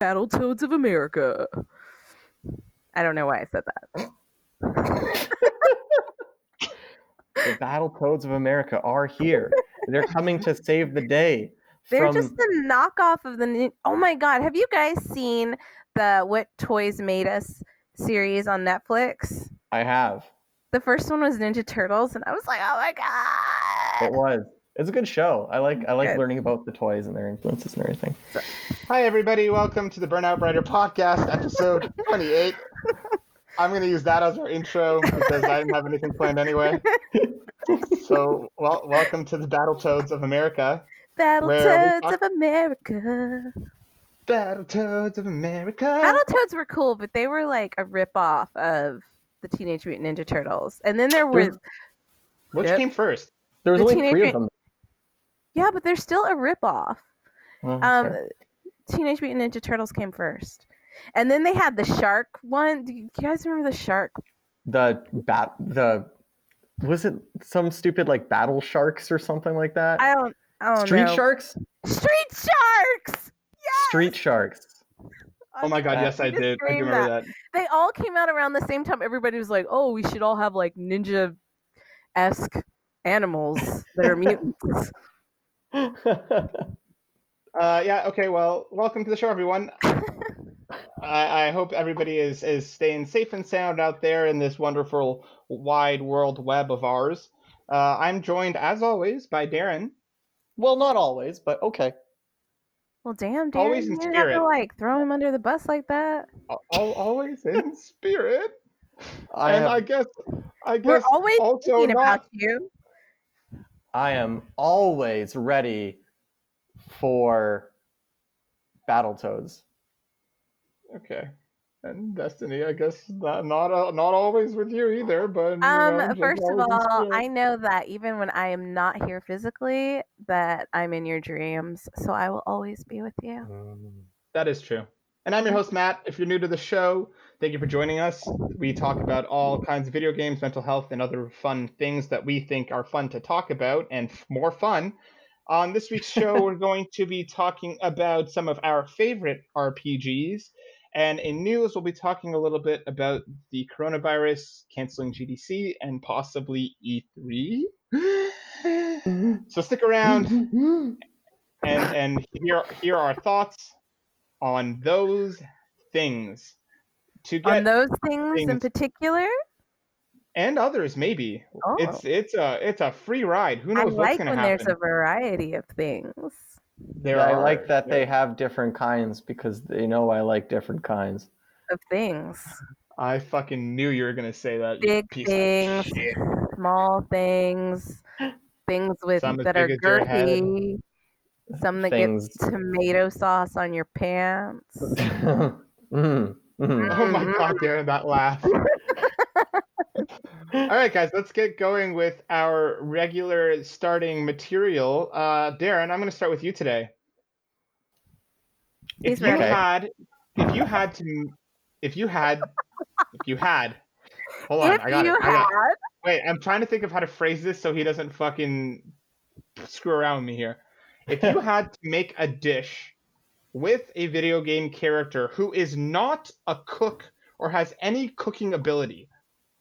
Battletoads of America. I don't know why I said that. The Battle Battletoads of America are here. They're coming to save the day. They're from- just the knockoff of the. Oh my god! Have you guys seen the "What Toys Made Us" series on Netflix? I have. The first one was Ninja Turtles, and I was like, "Oh my God. It was. It's a good show. I like I like Good. learning about the toys and their influences and everything. Hi, everybody. Welcome to the Burn Out Brighter podcast, episode 28. I'm going to use that as our intro because I didn't have anything planned anyway. So, well, welcome to the Battletoads of America. Where we Battletoads talk- of America. Battletoads of America. Battletoads were cool, but they were like a rip-off of the Teenage Mutant Ninja Turtles. And then there was Which Yep. came first? There was The only Teenage three of them. Yeah, but they're still a rip-off. Oh, Um, okay. Teenage Mutant Ninja Turtles came first, and then they had the shark one. Do you guys remember the shark? the bat the was it some stupid like battle sharks or something like that? I don't. I don't Street know. sharks? Street sharks. Street sharks. Oh my god, yes, I just did. I do remember that. that. They all came out around the same time. Everybody was like, "Oh, we should all have like ninja esque animals that are mutants." Uh, yeah, okay, well, welcome to the show, everyone. I, I hope everybody is, is staying safe and sound out there in this wonderful wide world web of ours. Uh, I'm joined, as always, by Darren. well, not always, but okay. Well, damn, Darren, Always in you didn't have to like throw him under the bus like that. Al- always in spirit. I and have, I guess, I We're guess always also thinking not. about you. I am always ready for Battletoads. Okay. And Destiny, I guess not not, uh, not always with you either, but you know, Um, just first of all, spirit. I know that even when I am not here physically, that I'm in your dreams, so I will always be with you. That is true. And I'm your host, Matt. If you're new to the show, thank you for joining us. We talk about all kinds of video games, mental health, and other fun things that we think are fun to talk about and f- more fun. On this week's show, we're going to be talking about some of our favorite RPGs. And in news, we'll be talking a little bit about the coronavirus, canceling GDC, and possibly E3. so stick around and and hear, hear our thoughts on those things to get On those things, in particular, and others maybe Oh. it's it's a it's a free ride who I knows what's like gonna when happen there's a variety of things. there Yeah, I like that they have different kinds because they know I like different kinds. Of things, i fucking knew you were gonna say that big piece things, of shit. small things, things with Some that are big as your head. girthy, some that Things. get tomato sauce on your pants. mm, mm. oh my god darren that laugh. All right guys let's get going with our regular starting material. Uh darren i'm gonna start with you today. If He's you ready. had if you had to if you had if you had hold on if i got you it I got, had, wait i'm trying to think of how to phrase this so he doesn't fucking screw around with me here. If you had to make a dish with a video game character who is not a cook or has any cooking ability.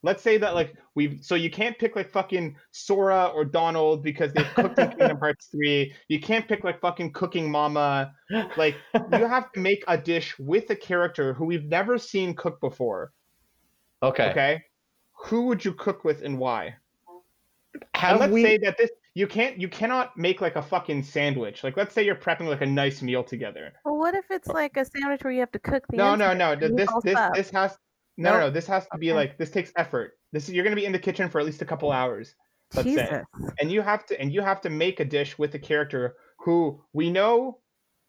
Let's say that like we so you can't pick like fucking sora or donald because they've cooked in kingdom hearts 3 you can't pick like fucking cooking mama. Like you have to make a dish with a character who we've never seen cook before. Okay. okay? Who would you cook with and why? And let's we? say that this you can't you cannot make like a fucking sandwich like let's say you're prepping like a nice meal together well, what if it's like a sandwich where you have to cook the no no no and th- eat this this stuff? this has no no Nope. no this has to be Okay. like this takes effort this is you're going to be in the kitchen for at least a couple hours let's say. Jesus. and you have to and you have to make a dish with a character who we know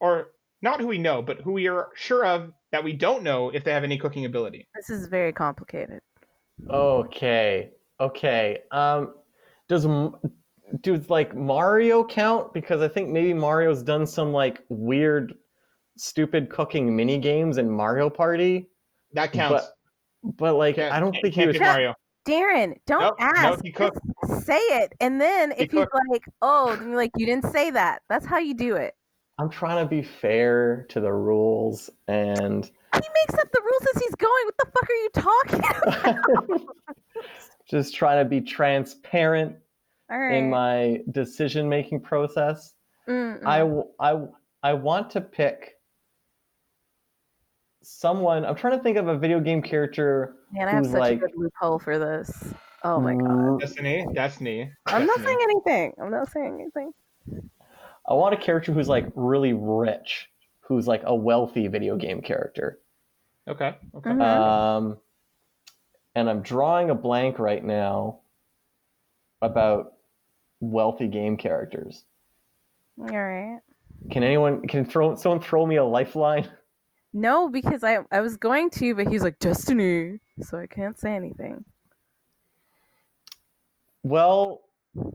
or not who we know but who we are sure of that we don't know if they have any cooking ability This is very complicated. Okay. Okay. Um, does M- does like Mario count? Because I think maybe Mario's done some like weird, stupid cooking mini games in Mario Party. that counts But, but like Can't- I don't think he can't was. Mario. Darren, don't Nope, nope, ask. he say it, and then He if he's like, "Oh," then you're like, "You didn't say that." That's how you do it. I'm trying to be fair to the rules and He makes up the rules as he's going. What the fuck are you talking about? just trying to be transparent All right. in my decision making process. Mm, I, mm. w- I, w- I want to pick someone. I'm trying to think of a video game character. Man, I have such like- a good loophole for this. Oh my god. Destiny, Destiny. I'm not saying anything. I'm not saying anything. I want a character who's like really rich, who's like a wealthy video game character. Okay. Okay. Mhm. Um, and I'm drawing a blank right now about wealthy game characters. All right. Can anyone can throw someone throw me a lifeline? No, because I I was going to, but he's like Destiny, so I can't say anything. Well, Can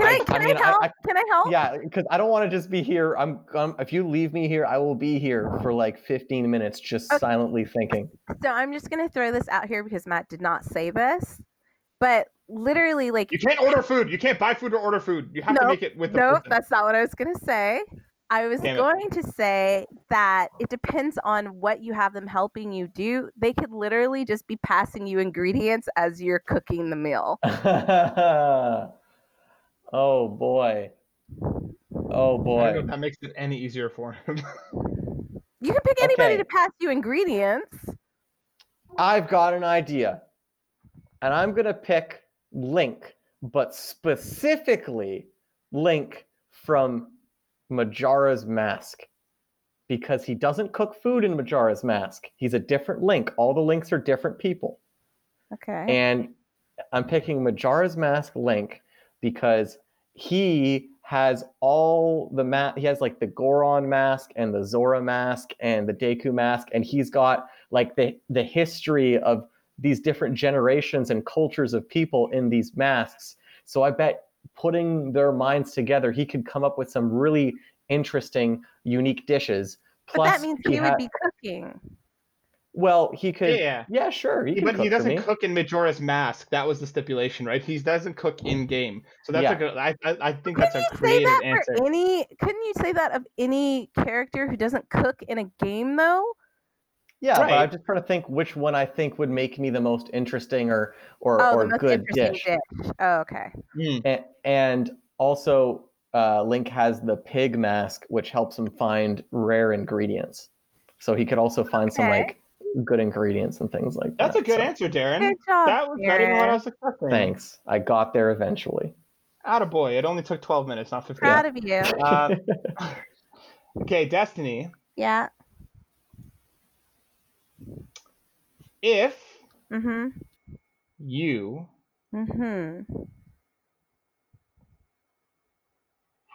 I, I- can I mean, I- help? I- can I help? yeah, because I don't want to just be here. I'm, um, if you leave me here, I will be here for like 15 minutes, just Okay. silently thinking. So I'm just gonna throw this out here because Matt did not say this, but literally, like, You can't order food. You can't buy food or order food. You have to make it with the nope, that's not what I was gonna say. I was Damn it. going to say that it depends on what you have them helping you do. They could literally just be passing you ingredients as you're cooking the meal. oh boy. Oh I don't know boy. if that makes it any easier for him. You can pick anybody Okay. to pass you ingredients. I've got an idea. And I'm going to pick Link, but specifically Link from Majora's Mask. Because he doesn't cook food in Majora's Mask. He's a different Link. All the Links are different people. Okay. And I'm picking Majora's Mask Link because he has all the ma- he has like the Goron mask and the Zora mask and the Deku mask and he's got like the the history of these different generations and cultures of people in these masks. So I bet putting their minds together he could come up with some really interesting unique dishes. but that means he, ha- would be cooking. well, he could yeah. yeah, sure. He but he doesn't cook in Majora's Mask. That was the stipulation, right? He doesn't cook in game. So that's Yeah. a good. I, I, I think Couldn't that's a you say creative that answer. for any? Couldn't you say that of any character who doesn't cook in a game though? Yeah, but I'm just trying to think which one I think would make me the most interesting or or, Oh, or the most good interesting dish. dish. Oh, okay. Mm. And, and also, uh, Link has the pig mask, which helps him find rare ingredients. So he could also find some like good ingredients and things like That's that. That's a good So, answer, Darren. Good job. That was better than what I was expecting. Thanks. I got there eventually. Out of boy, It only took 12 minutes, not 15. Proud of you. Uh, okay, Destiny. Yeah. If Mhm. you Mhm.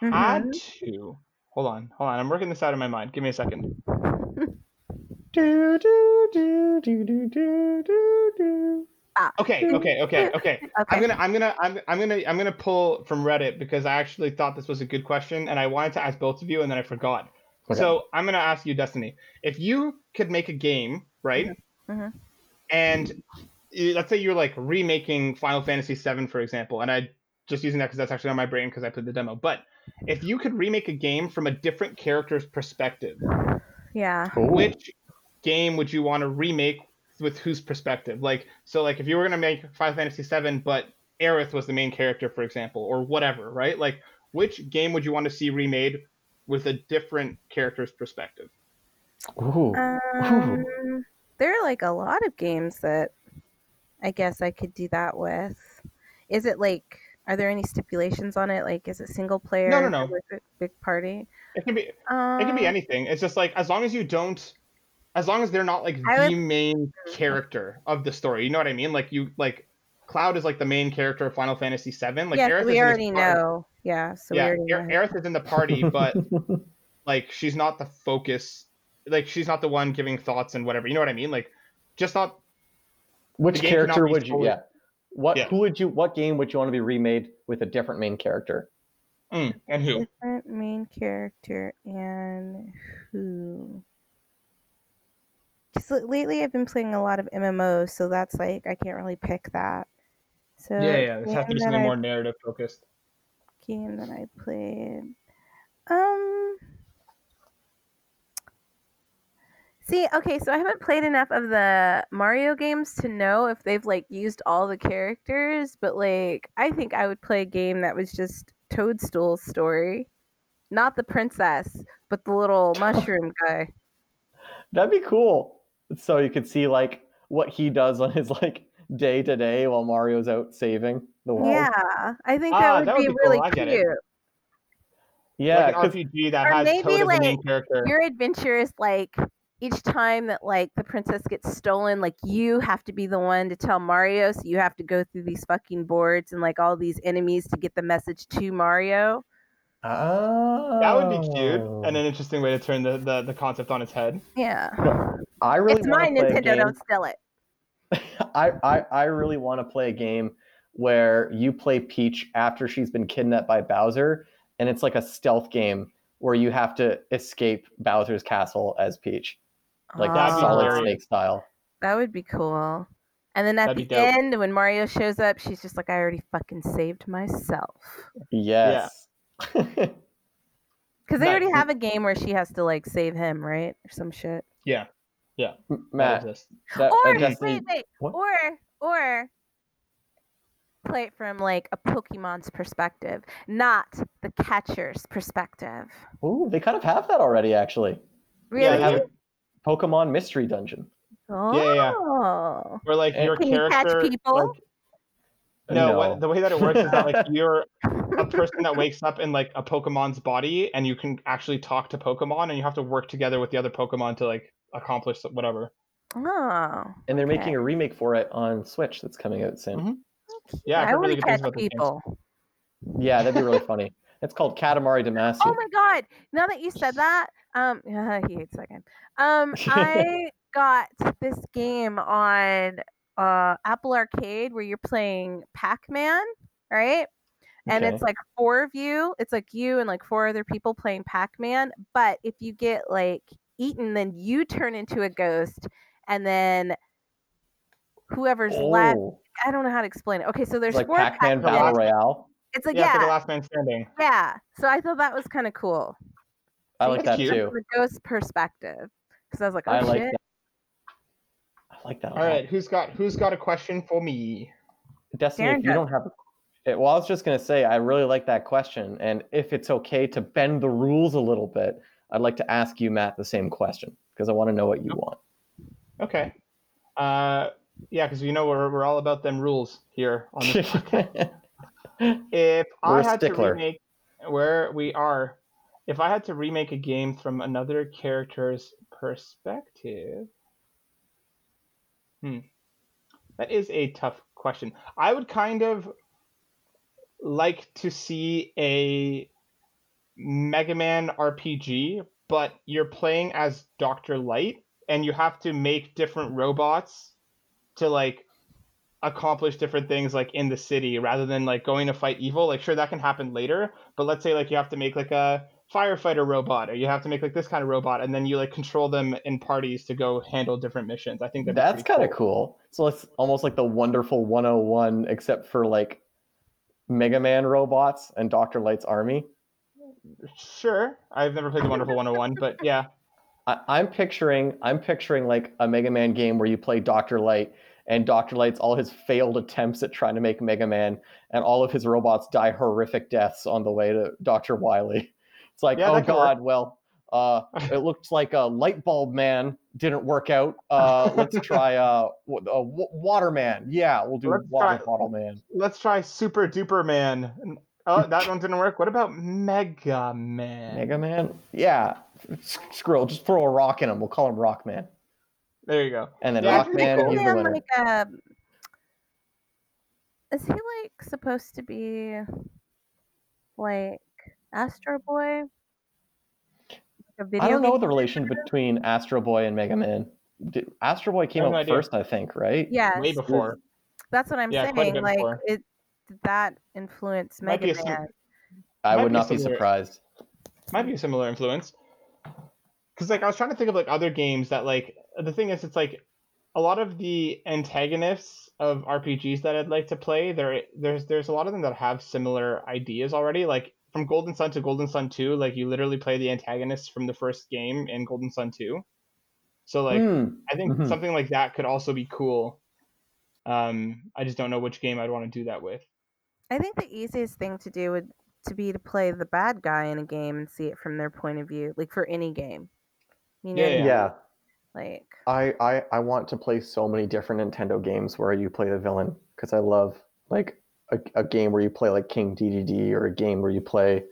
had Mhm. to. Hold on, hold on. I'm working this out in my mind. Give me a second. do, do, do, do, do, do, do, do. Okay, okay, okay, okay. I'm gonna, I'm gonna, I'm, I'm gonna, I'm gonna pull from Reddit because I actually thought this was a good question and I wanted to ask both of you and then I forgot. Okay. So I'm gonna ask you, Destiny, if you could make a game, right? Mhm. And let's say you're like remaking Final Fantasy VII, for example, and I just using that because that's actually on my brain because I played the demo. But if you could remake a game from a different character's perspective, Yeah. Which game would you want to remake with whose perspective? Like, so like if you were gonna make Final Fantasy VII, but Aerith was the main character, for example, or whatever, right? Like, which game would you want to see remade with a different character's perspective? Ooh. Um, there are like a lot of games that I guess I could do that with. Is it like? Are there any stipulations on it? Like, is it single player? no, no, no. like big party. It can be Um, it can be anything. It's just like as long as you don't, as long as they're not like I the main character of the story. You know what I mean? Like you like Cloud is like the main character of Final Fantasy VII. Like yeah, Aerith we already know. Yeah, so yeah, we already Aer- know. Aerith is in the party, but like she's not the focus. Like she's not the one giving thoughts and whatever. You know what I mean? Like just not. Which the game cannot character would you? Yeah. What? Yeah. Who would you? What game would you want to be remade with a different main character? Mm, and who? different main character and who? Just lately, I've been playing a lot of MMOs, so that's like I can't really pick that. So Yeah, yeah. This has to be that something I- more narrative focused. game that I played. Um. See, okay, so I haven't played enough of the Mario games to know if they've like used all the characters, but like I think I would play a game that was just Toadstool's story. Not the princess, but the little mushroom guy. That'd be cool. So you could see like what he does on his like day to day while Mario's out saving the world. Yeah, I think Ah, that would that would be be cool, really I cute. Yeah, like 'cause- an RPG that Or has maybe, Toad as the main like, character. Your adventure is like each time that like the princess gets stolen, like you have to be the one to tell Mario, so you have to go through these fucking boards and like all these enemies to get the message to Mario. oh. That would be cute and an oh. interesting way to turn the, the, the concept on its head. Yeah. I really it's wanna mine, Nintendo, don't steal it. I, I, I really want to play a game where you play Peach after she's been kidnapped by Bowser, and it's like a stealth game where you have to escape Bowser's castle as Peach, like That'd be oh. Solid hilarious. Snake style. That would be cool. And then at That'd the dope. end, when Mario shows up, she's just like, I already fucking saved myself. Yes. Because they already have a game where she has to like save him, right? Or some shit. Yeah. Yeah. Matt, That that, or that wait, wait, what? or or play it from like a Pokemon's perspective, not the catcher's perspective. ooh, they kind of have that already, actually. Really? Yeah, They have a Pokemon Mystery Dungeon. oh. Yeah, yeah. Where like And- your Can you catch character people? like, no, What, the way that it works is that like you're a person that wakes up in like a Pokemon's body and you can actually talk to Pokemon and you have to work together with the other Pokemon to like accomplish whatever. Oh. and they're okay. making a remake for it on Switch that's coming out soon. Mhm. Yeah, I've I heard want really to catch about people. Yeah, that'd be really funny. It's called Katamari Damacy. Oh my god! Now that you said that, um, he hates that game. Um, I got this game on uh Apple Arcade where you're playing Pac-Man, right? And Okay. it's like four of you. It's like you and like four other people playing Pac-Man. But if you get like eaten, then you turn into a ghost, and then whoever's left. Oh, I don't know how to explain it. Okay, so there's like four Pac-Man Pac-Man. Battle Royale. It's like Yeah, for the yeah, last man standing. yeah. So I thought that was kind of cool. I like That's that cute. too. From the ghost perspective. Because I was like, oh I like shit. that. I like that. a All lot. right, who's got who's got a question for me? Destiny, Darren if you does. don't have, it, well, I was just gonna say I really like that question, and if it's okay to bend the rules a little bit, I'd like to ask you, Matt, the same question because I want to know what you want. Okay. Uh, yeah, because you know we're we're all about them rules here on this podcast. If We're I a had to stickler. remake where we are, if I had to remake a game from another character's perspective, hmm, that is a tough question. I would kind of like to see a Mega Man RPG, but you're playing as Dr. Light, and you have to make different robots to like accomplish different things like in the city rather than like going to fight evil like sure that can happen later but let's say like you have to make like a firefighter robot or you have to make like this kind of robot and then you like control them in parties to go handle different missions i think That's kind of cool. So it's almost like the Wonderful 101, except for like Mega Man robots and Doctor Light's army. sure i've never played the wonderful 101 but yeah I, I'm picturing, I'm picturing like a Mega Man game where you play Doctor Light, and Doctor Light's all his failed attempts at trying to make Mega Man, and all of his robots die horrific deaths on the way to Doctor Wily. It's like, Yeah, oh that could work. God, well, uh, it looks like a light bulb man didn't work out. Uh, let's try uh, w- uh, Water Man. Yeah, we'll do Let's Water try- Bottle Man. let's try super duper man oh that one didn't work what about mega man Mega Man? Yeah, S- screw it. Just throw a rock in him. We'll call him Rock Man. there you go And then Yeah, Rock Man, cool. he's the winner. like, um, is he like supposed to be like Astro Boy? Like a video I don't know the relation between Astro Boy and Mega Man. Did, Astro Boy came I out idea. first, I think, right? Yeah, way before that's what I'm Yeah, saying. bit Like, before. it that influence Might Mega a sim- Man? I Might would be not be surprised. might be a similar influence because like i was trying to think of like other games that like the thing is it's like a lot of the antagonists of rpgs that i'd like to play there there's there's a lot of them that have similar ideas already like from Golden Sun to Golden Sun 2, like you literally play the antagonist from the first game in Golden Sun 2. So like Hmm. I think Mhm. something like that could also be cool. Um, I just don't know which game I'd want to do that with. I think the easiest thing to do would to be to play the bad guy in a game and see it from their point of view, like for any game. You know, Yeah, what yeah. like I, I I want to play so many different Nintendo games where you play the villain because I love like a, a game where you play like King Dedede or a game where you play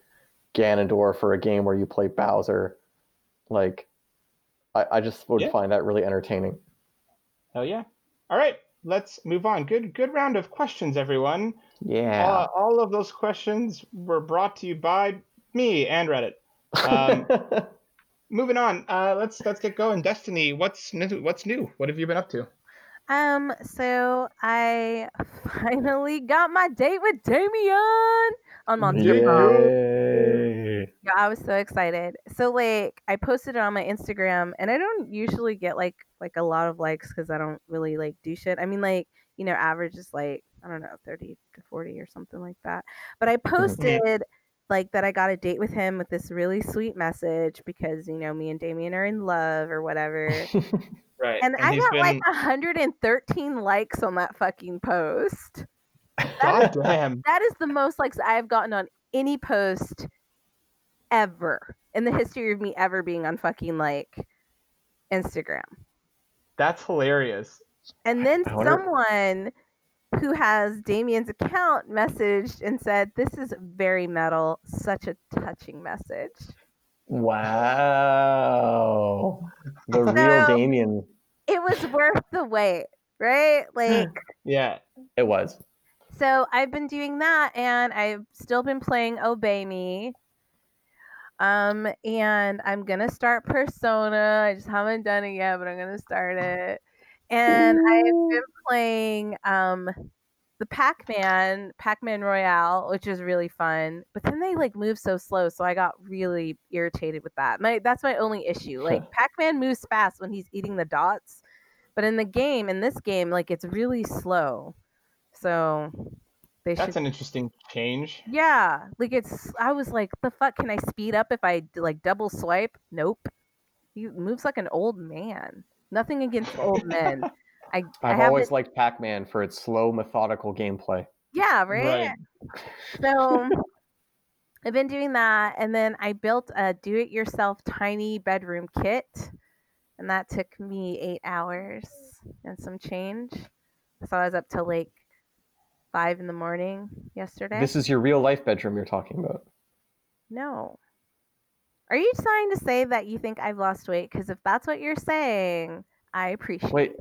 Ganondorf or a game where you play Bowser. Like, I, I just would Yeah. find that really entertaining. Hell yeah! All right, let's move on. Good good round of questions, everyone. Yeah. Uh, all of those questions were brought to you by me and Reddit. Um, moving on. Uh, let's let's get going. Destiny, what's new? What's new? What have you been up to? Um, so I finally got my date with Damien on Monster. Yay. Yeah, I was so excited. So like I posted it on my Instagram and I don't usually get like like a lot of likes because I don't really like do shit. I mean like, you know, average is like, I don't know, 30 to 40 or something like that. But I posted like that I got a date with him with this really sweet message because, you know, me and Damien are in love or whatever. Right. And, I got been- like 113 likes on that fucking post. God damn. That is the most likes I have gotten on any post ever in the history of me ever being on fucking like Instagram. That's hilarious. And then wonder- someone who has Damien's account messaged and said, This is very metal, such a touching message. Wow. The real So- Damien. It was worth the wait, right? Like, Yeah. It was. so I've been doing that and I've still been playing Obey Me. Um, and I'm gonna start Persona. I just haven't done it yet, but I'm gonna start it. And I've been playing um the Pac-Man, Pac-Man Royale, which is really fun. But then they like move so slow, so I got really irritated with that. My that's my only issue. Like Pac-Man moves fast when he's eating the dots, but in the game, in this game, like it's really slow. So they That's should an interesting change. yeah, like it's. I was like, the fuck? Can I speed up if I like double swipe? Nope. He moves like an old man. Nothing against old men. I, I I've have always it- liked Pac-Man for its slow, methodical gameplay. yeah, right. Right. So I've been doing that, and then I built a do-it-yourself tiny bedroom kit, and that took me eight hours and some change. So I was up till like five in the morning yesterday. This is your real life bedroom you're talking about. No. Are you trying to say that you think I've lost weight? Because if that's what you're saying, I appreciate Wait,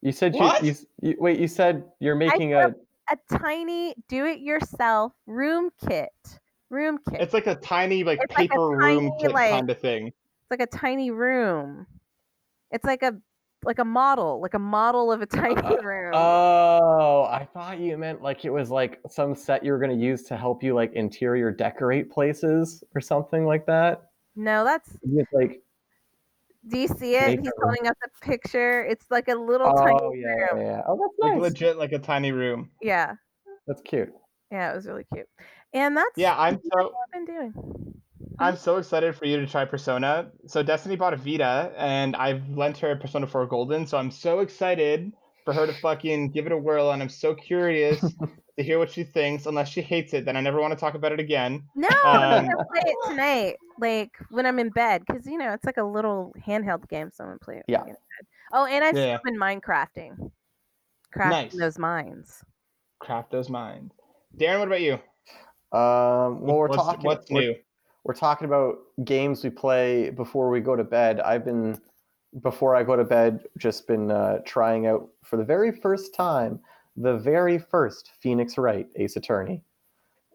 you said you, What? you, you wait. You said you're making a. a tiny do-it-yourself room kit. Room kit. It's like a tiny like It's like a paper room tiny, kit like- kind of thing. It's like a tiny room. It's like a like a model, like a model of a uh, tiny room. Oh, I thought you meant like it was like some set you were going to use to help you like interior decorate places or something like that. No, that's. It's like, Do you see it? He's a- holding up the picture. It's like a little oh tiny yeah, yeah, room. yeah. Oh, that's Like nice. legit like a tiny room. Yeah, That's cute. yeah, it was really cute. And that's Yeah, I'm so what I've been doing. I'm so excited for you to try Persona. So Destiny bought a Vita, and I've lent her Persona 4 Golden. So I'm so excited for her to fucking give it a whirl, and I'm so curious to hear what she thinks. Unless she hates it, then I never want to talk about it again. No, I'm Um, gonna play it tonight, like when I'm in bed, because you know it's like a little handheld game, so I'm gonna play it. when Yeah. I in bed. Oh, and I've Yeah. been Minecrafting, crafting Nice. those mines. Craft those minds. Darren, what about you? Um, well, we're what's, talking. what's we're- new? we're talking about games we play before we go to bed. I've been before I go to bed just been uh, trying out for the very first time the very first Phoenix Wright Ace Attorney.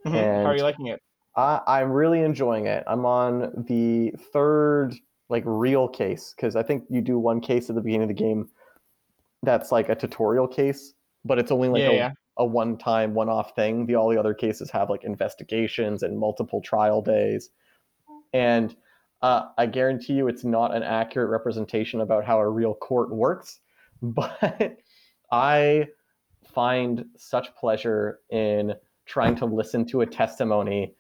Mhm. How are you liking it? I, I'm really enjoying it. I'm on the third like real case because I think you do one case at the beginning of the game that's like a tutorial case, but it's only like yeah, a, yeah. a one-time, one-off thing. The all the other cases have like investigations and multiple trial days, and uh, I guarantee you, it's not an accurate representation about how a real court works. But I find such pleasure in trying to listen to a testimony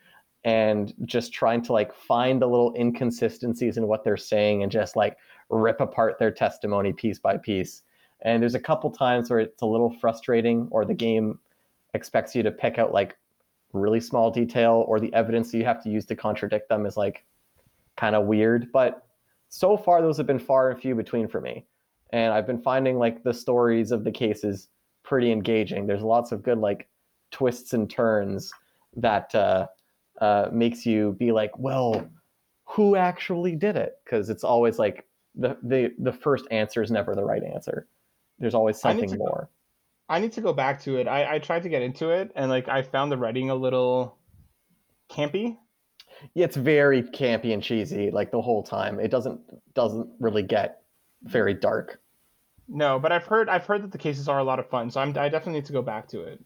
and just trying to like find the little inconsistencies in what they're saying and just like rip apart their testimony piece by piece. And there's a couple times where it's a little frustrating or the game expects you to pick out like really small detail or the evidence you have to use to contradict them is like kind of weird. But so far, those have been far and few between for me. And I've been finding like the stories of the cases pretty engaging. There's lots of good like twists and turns that uh, uh, makes you be like, well, who actually did it? Because it's always like the, the the first answer is never the right answer. There's always something to- more. I need to go back to it. I, I tried to get into it and like I found the writing a little campy. Yeah, it's very campy and cheesy like the whole time. It doesn't doesn't really get very dark. No, but I've heard I've heard that the cases are a lot of fun, so I'm I definitely need to go back to it.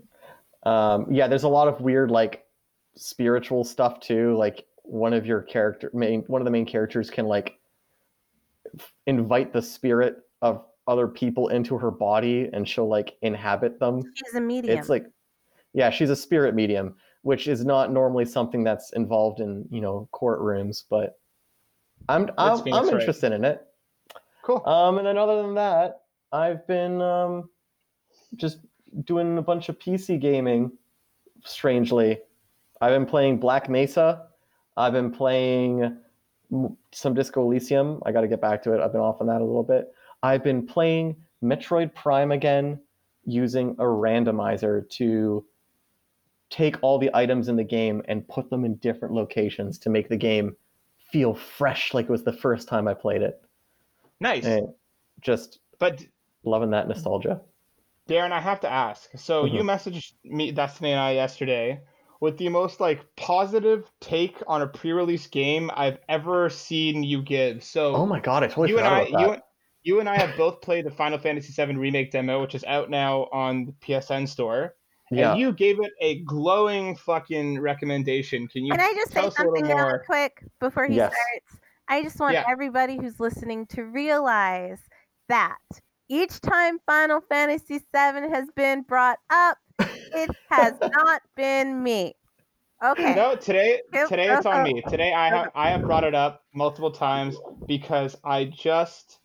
Um, yeah, there's a lot of weird like spiritual stuff too. Like one of your character main one of the main characters can like f- invite the spirit of other people into her body and she'll like inhabit them. She's a medium. It's like yeah, she's a spirit medium, which is not normally something that's involved in, you know, courtrooms, but I'm I'm, I'm Wright. interested in it. Cool. Um, and then other than that, I've been um, just doing a bunch of PC gaming. Strangely, I've been playing Black Mesa. I've been playing some Disco Elysium. I got to get back to it. I've been off on that a little bit. I've been playing Metroid Prime again, using a randomizer to take all the items in the game and put them in different locations to make the game feel fresh, like it was the first time I played it nice. and just But loving that nostalgia. Darren, I have to ask. So you Mhm. messaged me Destiny and I yesterday with the most like positive take on a pre-release game I've ever seen you give. So Oh my god, I totally you and I, about you, that. and- you and I have both played the Final Fantasy VII remake demo, which is out now on the PSN store. yeah, And you gave it a glowing fucking recommendation. Can you Can I just say tell us a little something really more? quick before he Yes. starts? I just want Yeah. everybody who's listening to realize that each time Final Fantasy VII has been brought up, it has not been me. Okay. No, today today it's on me. Today I have I have brought it up multiple times because I just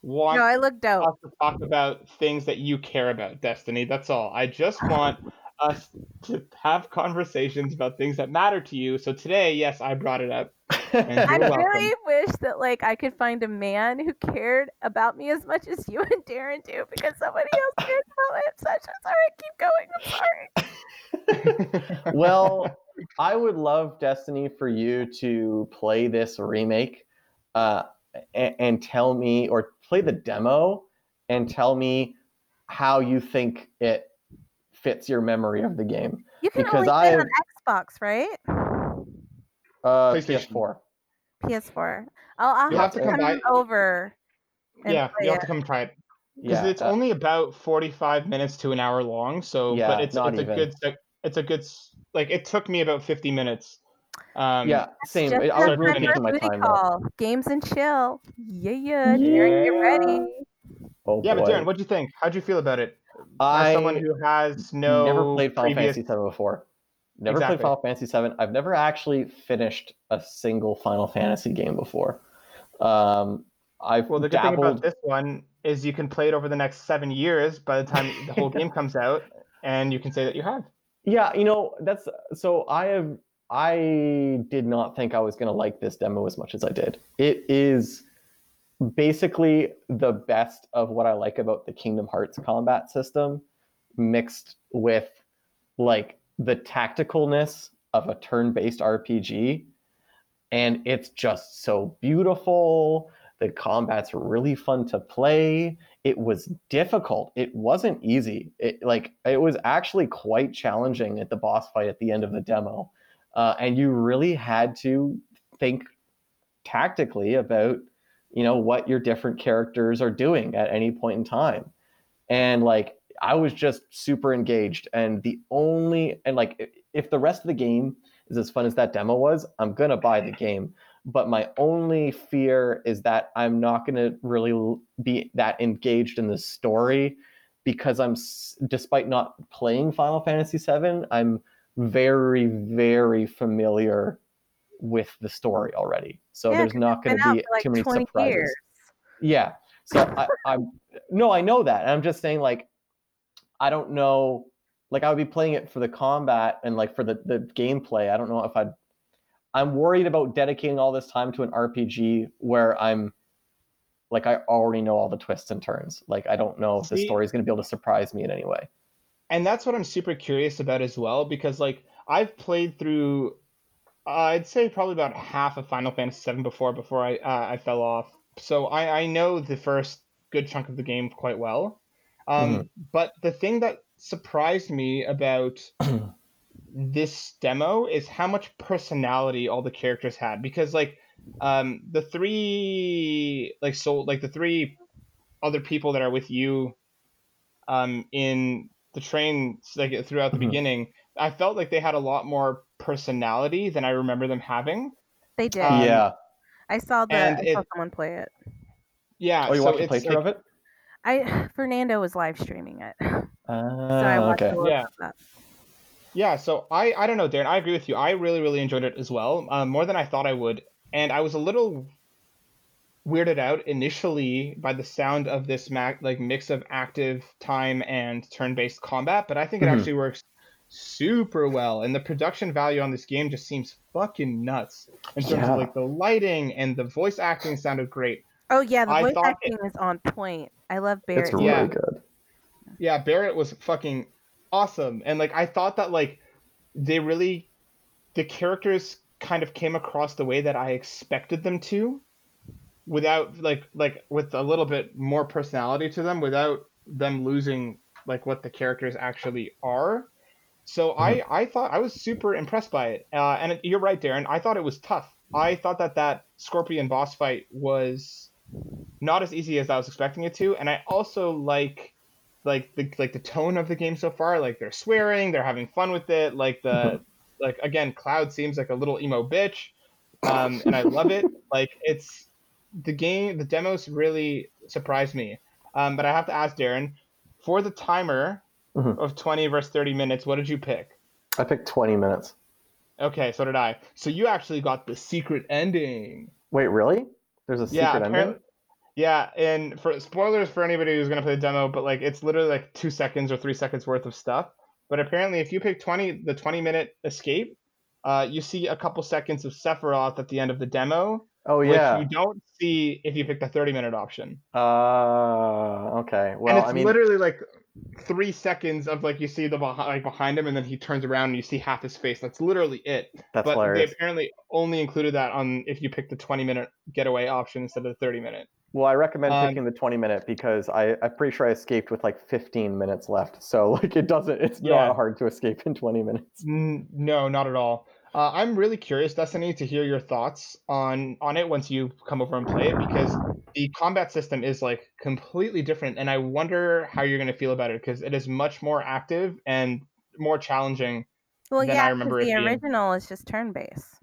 want No, I look dope. to talk about things that you care about, Destiny. That's all. I just want us to have conversations about things that matter to you. So today, yes, I brought it up. I welcome. really wish that like I could find a man who cared about me as much as you and Darren do because somebody else cares about my obsession. Sorry, keep going. I'm sorry. well, I would love Destiny for you to play this remake uh, and, and tell me, or play the demo and tell me how you think it fits your memory of the game. You can Because only play it I- on Xbox, right? Uh, PlayStation. PS4. PS4. I'll, I'll have, have to to come come over. and yeah, you have it. to come try it because Yeah, it's uh, only about forty-five minutes to an hour long. So, Yeah, but it's not it's even. a good it's a good like it took me about fifty minutes. Um, yeah, same. Just I was like really my my booty time. though. call. Games and chill. Yeah, yeah. Darren, get Yeah. ready. Oh Yeah, but boy. Darren, what'd you think? How'd you feel about it? I As someone who has no never played Final previous... Fantasy VII before. Never Exactly. played Final Fantasy VII. I've never actually finished a single Final Fantasy game before. Um, I've Well, the good thing about this one is you can play it over the next seven years by the time the whole game comes out, and you can say that you have. Yeah, you know that's so. I have. I did not think I was going to like this demo as much as I did. It is basically the best of what I like about the Kingdom Hearts combat system, mixed with like the tacticalness of a turn-based RPG, and it's just so beautiful. The combat's really fun to play. It was difficult. It wasn't easy. It like it was actually quite challenging at the boss fight at the end of the demo, uh, and you really had to think tactically about you know what your different characters are doing at any point in time, and like I was just super engaged. And the only and like if the rest of the game is as fun as that demo was, I'm gonna buy the game but my only fear is that I'm not going to really be that engaged in the story because I'm, despite not playing Final Fantasy VII, I'm very very familiar with the story already. So Yeah, there's 'cause not going to be like, too many surprises. years. Yeah. So I, I'm no, I know that. I'm just saying like I don't know. Like I would be playing it for the combat and like for the the gameplay. I don't know if I'd. I'm worried about dedicating all this time to an RPG where I'm like I already know all the twists and turns. Like I don't know if the See- story is going to be able to surprise me in any way. and that's what I'm super curious about as well because like I've played through I'd say probably about half of Final Fantasy VII before before I uh, I fell off. So I I know the first good chunk of the game quite well. Um, But the thing that surprised me about this demo is how much personality all the characters had because like um the three like so like the three other people that are with you um in the train like throughout the Mhm. beginning i felt like they had a lot more personality than i remember them having They did. Um, yeah. I saw the and I saw someone play it. yeah Oh, you so watched a it's playthrough like, of it? I Fernando was live streaming it, so I Ah, watched okay. a Yeah. of that. Yeah, so I I don't know, Darren. I agree with you. I really really enjoyed it as well, um, more than I thought I would, and I was a little weirded out initially by the sound of this ma- like mix of active time and turn-based combat, but I think it Mhm. actually works super well, and the production value on this game just seems fucking nuts in terms Yeah. of like the lighting and the voice acting sounded great. Oh yeah, the I voice acting is on point. I love Barrett. It's really Yeah. good. Yeah, Barrett was fucking awesome. And like I thought that like they really the characters kind of came across the way that I expected them to without like like with a little bit more personality to them without them losing like what the characters actually are. So I I thought I was super impressed by it. Uh, and it- you're right, Darren. I thought it was tough. I thought that that Scorpion boss fight was not as easy as I was expecting it to, and I also like like the like the tone of the game so far. Like they're swearing, they're having fun with it. Like the like again, Cloud seems like a little emo bitch, um, and I love it. Like it's the game, the demos really surprised me. Um, but I have to ask Darren for the timer Mhm. of twenty versus thirty minutes. What did you pick? I picked 20 minutes. Okay, so did I. So you actually got the secret ending. Wait, really? There's a secret apparent- ending? Yeah, and for spoilers for anybody who's gonna play the demo, but like it's literally like two seconds or three seconds worth of stuff. But apparently, if you pick twenty, the twenty minute escape, uh, you see a couple seconds of Sephiroth at the end of the demo, Oh which yeah. you don't see if you pick the thirty minute option. Uh, okay. Well, and it's I mean, literally like three seconds of like you see the behind, like behind him, and then he turns around and you see half his face. That's literally it. that's but hilarious. they apparently only included that on if you pick the twenty minute getaway option instead of the thirty minute. Well, I recommend Um, picking the 20 minute because I, I'm pretty sure I escaped with like 15 minutes left. So like it doesn't, it's Yeah. not hard to escape in 20 minutes. N- No, not at all. Uh, I'm really curious, Destiny, to hear your thoughts on on it once you come over and play it because the combat system is like completely different, and I wonder how you're going to feel about it because it is much more active and more challenging. Well, than I remember it the being. original is just turn based.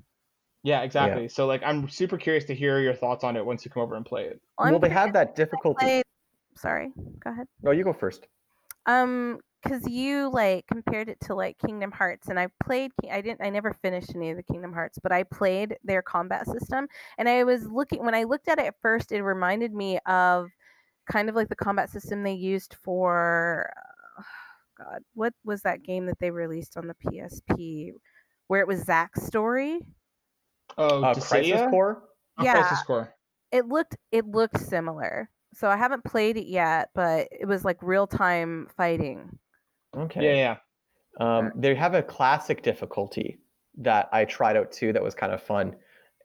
Yeah, exactly. So like, I'm super curious to hear your thoughts on it once you come over and play it. well, they had that difficulty. Played... Sorry, go ahead. No, you go first. Um, because you like compared it to like Kingdom Hearts, and I played. I didn't. I never finished any of the Kingdom Hearts, but I played their combat system, and I was looking when I looked at it at first. It reminded me of kind of like the combat system they used for. Uh, God, what was that game that they released on the PSP, where it was Zack's story? Oh, Uh, Crisis Core? Oh, Yeah. Crisis Core. it looked it looked similar. So I haven't played it yet, but it was like real time fighting. Okay. Yeah, yeah. Um, they have a classic difficulty that I tried out too that was kind of fun.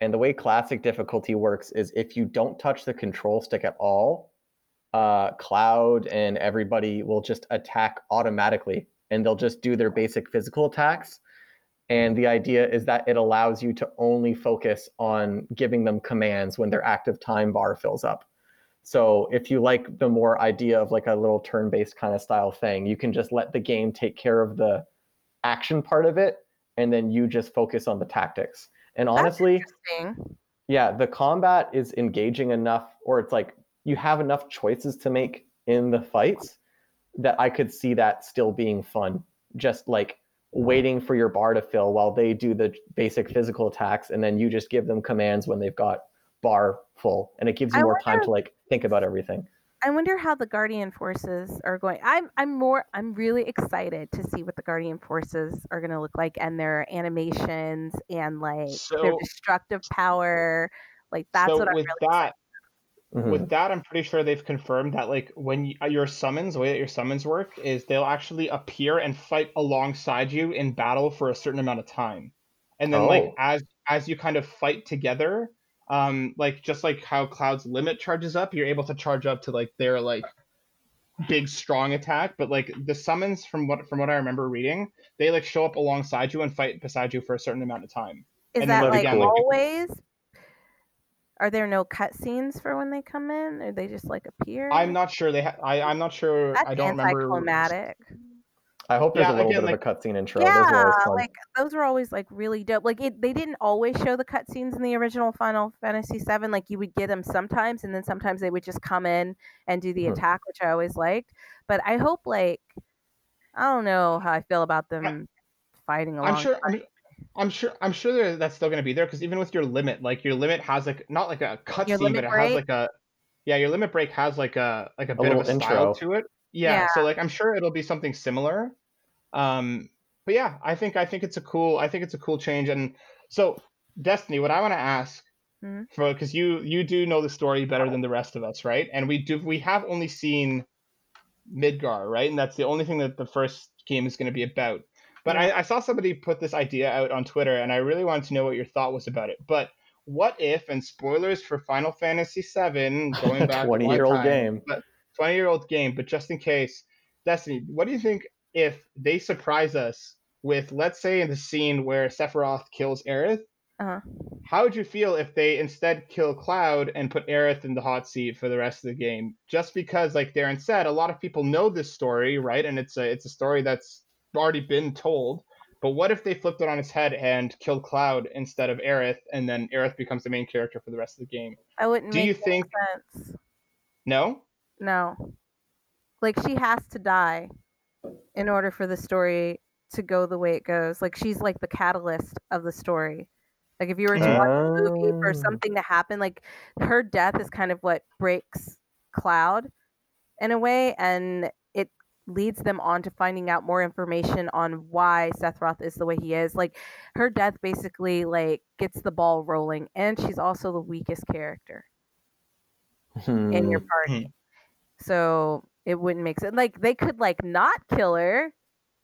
And the way classic difficulty works is if you don't touch the control stick at all, uh, Cloud and everybody will just attack automatically and they'll just do their basic physical attacks. And the idea is that it allows you to only focus on giving them commands when their active time bar fills up. So if you like the more idea of like a little turn-based kind of style thing, you can just let the game take care of the action part of it, and then you just focus on the tactics. And honestly, yeah, the combat is engaging enough, or it's like you have enough choices to make in the fights that I could see that still being fun. Just like waiting for your bar to fill while they do the basic physical attacks, and then you just give them commands when they've got bar full, and it gives you I more time to like think about everything. I wonder how the Guardian forces are going. I'm I'm more I'm really excited to see what the Guardian forces are going to look like and their animations and like their destructive power. Like that's so what I'm with really that, Mhm. with that, I'm pretty sure they've confirmed that like when you, your summons, the way that your summons work is they'll actually appear and fight alongside you in battle for a certain amount of time, and then Oh. like as as you kind of fight together, um, like just like how Cloud's limit charges up, you're able to charge up to like their like big strong attack. But like the summons, from what from what I remember reading, they like show up alongside you and fight beside you for a certain amount of time. Is and then that like again, like- always? Are there no cutscenes for when they come in, or they just like appear? I'm not sure they. Ha- I I'm not sure. That's I don't remember. anticlimactic. I hope there's Yeah, a little again, bit like- of a cutscene intro. Those Yeah, fun. like those were always like really dope. Like it, they didn't always show the cutscenes in the original Final Fantasy VII. Like you would get them sometimes, and then sometimes they would just come in and do the Mhm. attack, which I always liked. But I hope like I don't know how I feel about them fighting along. I'm sure. I'm, I'm sure. I'm sure that's still going to be there because even with your limit, like your limit has like not like a cutscene, but it break? has like a yeah. Your limit break has like a like a, bit of a style to it. Yeah, Yeah. So like I'm sure it'll be something similar. Um, but yeah, I think I think it's a cool. I think it's a cool change. And so Destiny, what I want to ask. Mhm. For because you you do know the story better than the rest of us, right? And we do we have only seen Midgar, right? And that's the only thing that the first game is going to be about. But I, I saw somebody put this idea out on Twitter, and I really wanted to know what your thought was about it. But what if, and spoilers for Final Fantasy VII, going back 20-year-old time, game. but 20 year old game, but just in case, Destiny, what do you think if they surprise us with, let's say, in the scene where Sephiroth kills Aerith? Uh-huh. How would you feel if they instead kill Cloud and put Aerith in the hot seat for the rest of the game? Just because, like Darren said, a lot of people know this story, right? And it's a it's a story that's already been told. But what if they flipped it on its head and killed Cloud instead of Aerith, and then Aerith becomes the main character for the rest of the game? I wouldn't. Do make you think- sense. No. No. Like she has to die in order for the story to go the way it goes. Like she's like the catalyst of the story. Like if you were to watch a movie for Oh. something to happen, like her death is kind of what breaks Cloud in a way and it leads them on to finding out more information on why Sephiroth is the way he is. Like her death basically like gets the ball rolling and she's also the weakest character in your Hmm. party. So it wouldn't make sense. Like they could like not kill her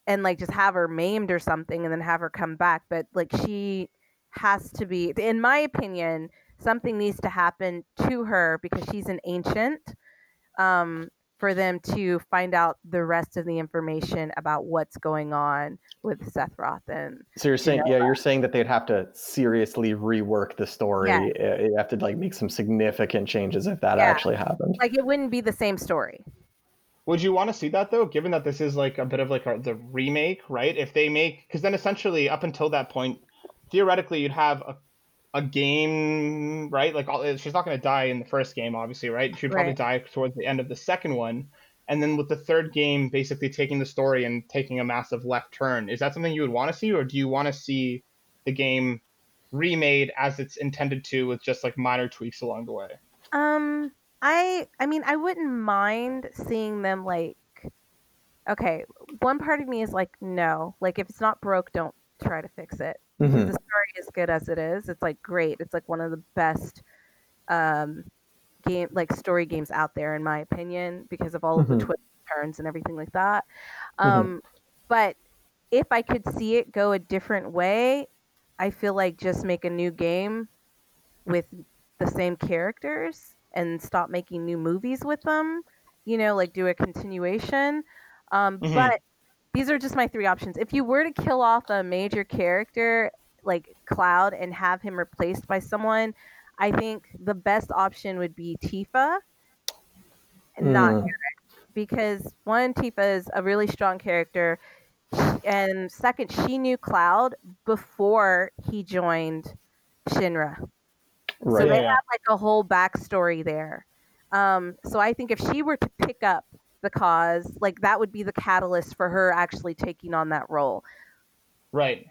and like just have her maimed or something and then have her come back. But like she has to be in my opinion, something needs to happen to her because she's an ancient. Um for them to find out the rest of the information about what's going on with Sephiroth and So you're saying, know yeah, you're saying that they'd have to seriously rework the story. Yeah. Uh, You have to like make some significant changes if that Yeah. actually happened. like it wouldn't be the same story. Would you want to see that though, given that this is like a bit of like a, the remake, right? If they make, because then essentially up until that point, theoretically you'd have a, a game, right? Like all, she's not going to die in the first game, obviously, right? She'd probably Right. die towards the end of the second one, and then with the third game, basically taking the story and taking a massive left turn. Is that something you would want to see, or do you want to see the game remade as it's intended to, with just like minor tweaks along the way? Um, I I mean, I wouldn't mind seeing them like. Okay, one part of me is like, no, like if it's not broke, don't try to fix it. Mhm. The story is good as it is. It's like great. It's like one of the best um game like story games out there in my opinion because of all of Mhm. the twists and turns and everything like that. Mhm. Um but if I could see it go a different way, I feel like just make a new game with the same characters and stop making new movies with them. You know, like do a continuation. Um, Mhm. But these are just my three options. If you were to kill off a major character like Cloud and have him replaced by someone, I think the best option would be Tifa, and not Mm. Aerith, because one Tifa is a really strong character, and second, she knew Cloud before he joined Shinra. So Right. they Yeah. have like a whole backstory there. Um, so I think if she were to pick up the cause, like that would be the catalyst for her actually taking on that role. Right.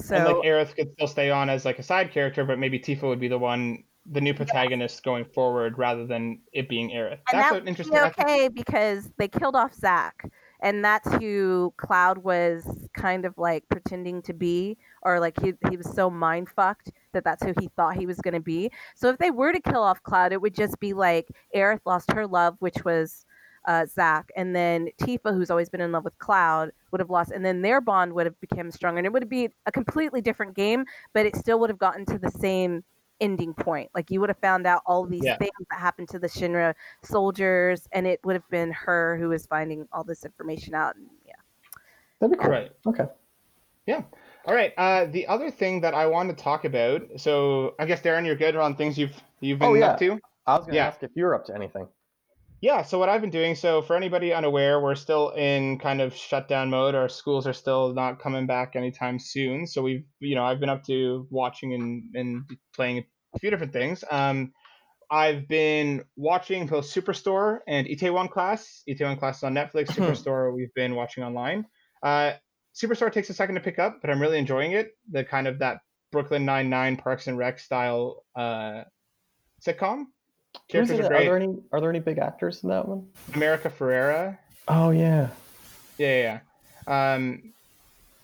So and like Aerith could still stay on as like a side character, but maybe Tifa would be the one, the new protagonist going forward, rather than it being Aerith. and That's that interesting. be think- okay because they killed off Zack, and that's who Cloud was kind of like pretending to be, or like he he was so mind fucked that that's who he thought he was going to be. So if they were to kill off Cloud, it would just be like Aerith lost her love, which was uh, Zack, and then Tifa, who's always been in love with Cloud, would have lost, and then their bond would have become stronger, and it would be a completely different game, but it still would have gotten to the same ending point. Like you would have found out all these Yeah. things that happened to the Shinra soldiers, and it would have been her who was finding all this information out. And yeah, That'd be cool. Right. Okay. Yeah. All right. Uh, the other thing that I want to talk about. So I guess Darren, you're good on things you've you've been Oh, yeah. up to. I was gonna Yeah. ask if you're up to anything. Yeah, so what I've been doing, so for anybody unaware, we're still in kind of shutdown mode. Our schools are still not coming back anytime soon. So we've, you know, I've been up to watching and, and playing a few different things. Um, I've been watching both Superstore and Itaewon Class. Itaewon Class is on Netflix. Superstore we've been watching online. Uh, Superstore takes a second to pick up, but I'm really enjoying it. The kind of that Brooklyn Nine Nine Parks and Rec style uh, sitcom. Characters are it? Are there any Are there any big actors in that one? America Ferrera. Oh yeah. Yeah, yeah. Um,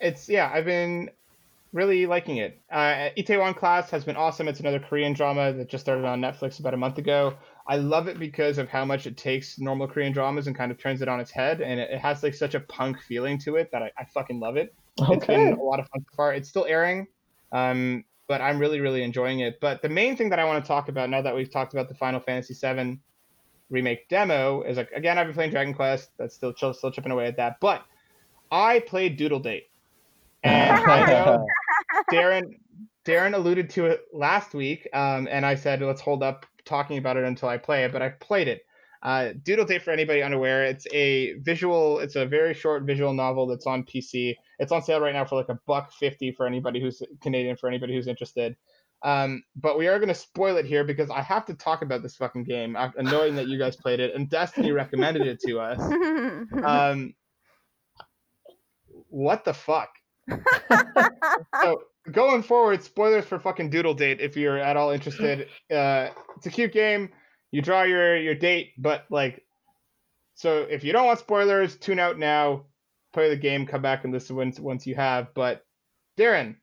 it's yeah. I've been really liking it. Uh, Itaewon Class has been awesome. It's another Korean drama that just started on Netflix about a month ago. I love it because of how much it takes normal Korean dramas and kind of turns it on its head, and it, it has like such a punk feeling to it that I, I fucking love it. It's been Okay. a lot of fun so far. It's still airing, um, but I'm really, really enjoying it. But the main thing that I want to talk about now that we've talked about the Final Fantasy VII remake demo is like again I've been playing Dragon Quest. That's still chill, still chipping away at that. But I played Doodle Date, and I know Darren Darren alluded to it last week, um, and I said let's hold up talking about it until I play it. But I played it. Uh, Doodle Date, for anybody unaware, it's a visual. It's a very short visual novel that's on PC. It's on sale right now for like a buck fifty for anybody who's Canadian. For anybody who's interested. Um, but we are going to spoil it here because I have to talk about this fucking game, knowing that you guys played it and Destiny recommended it to us. Um, what the fuck? so going forward, spoilers for fucking Doodle Date if you're at all interested. Uh, it's a cute game. You draw your your date, but like, so if you don't want spoilers, tune out now. Play the game, come back and listen once once you have. But Darren,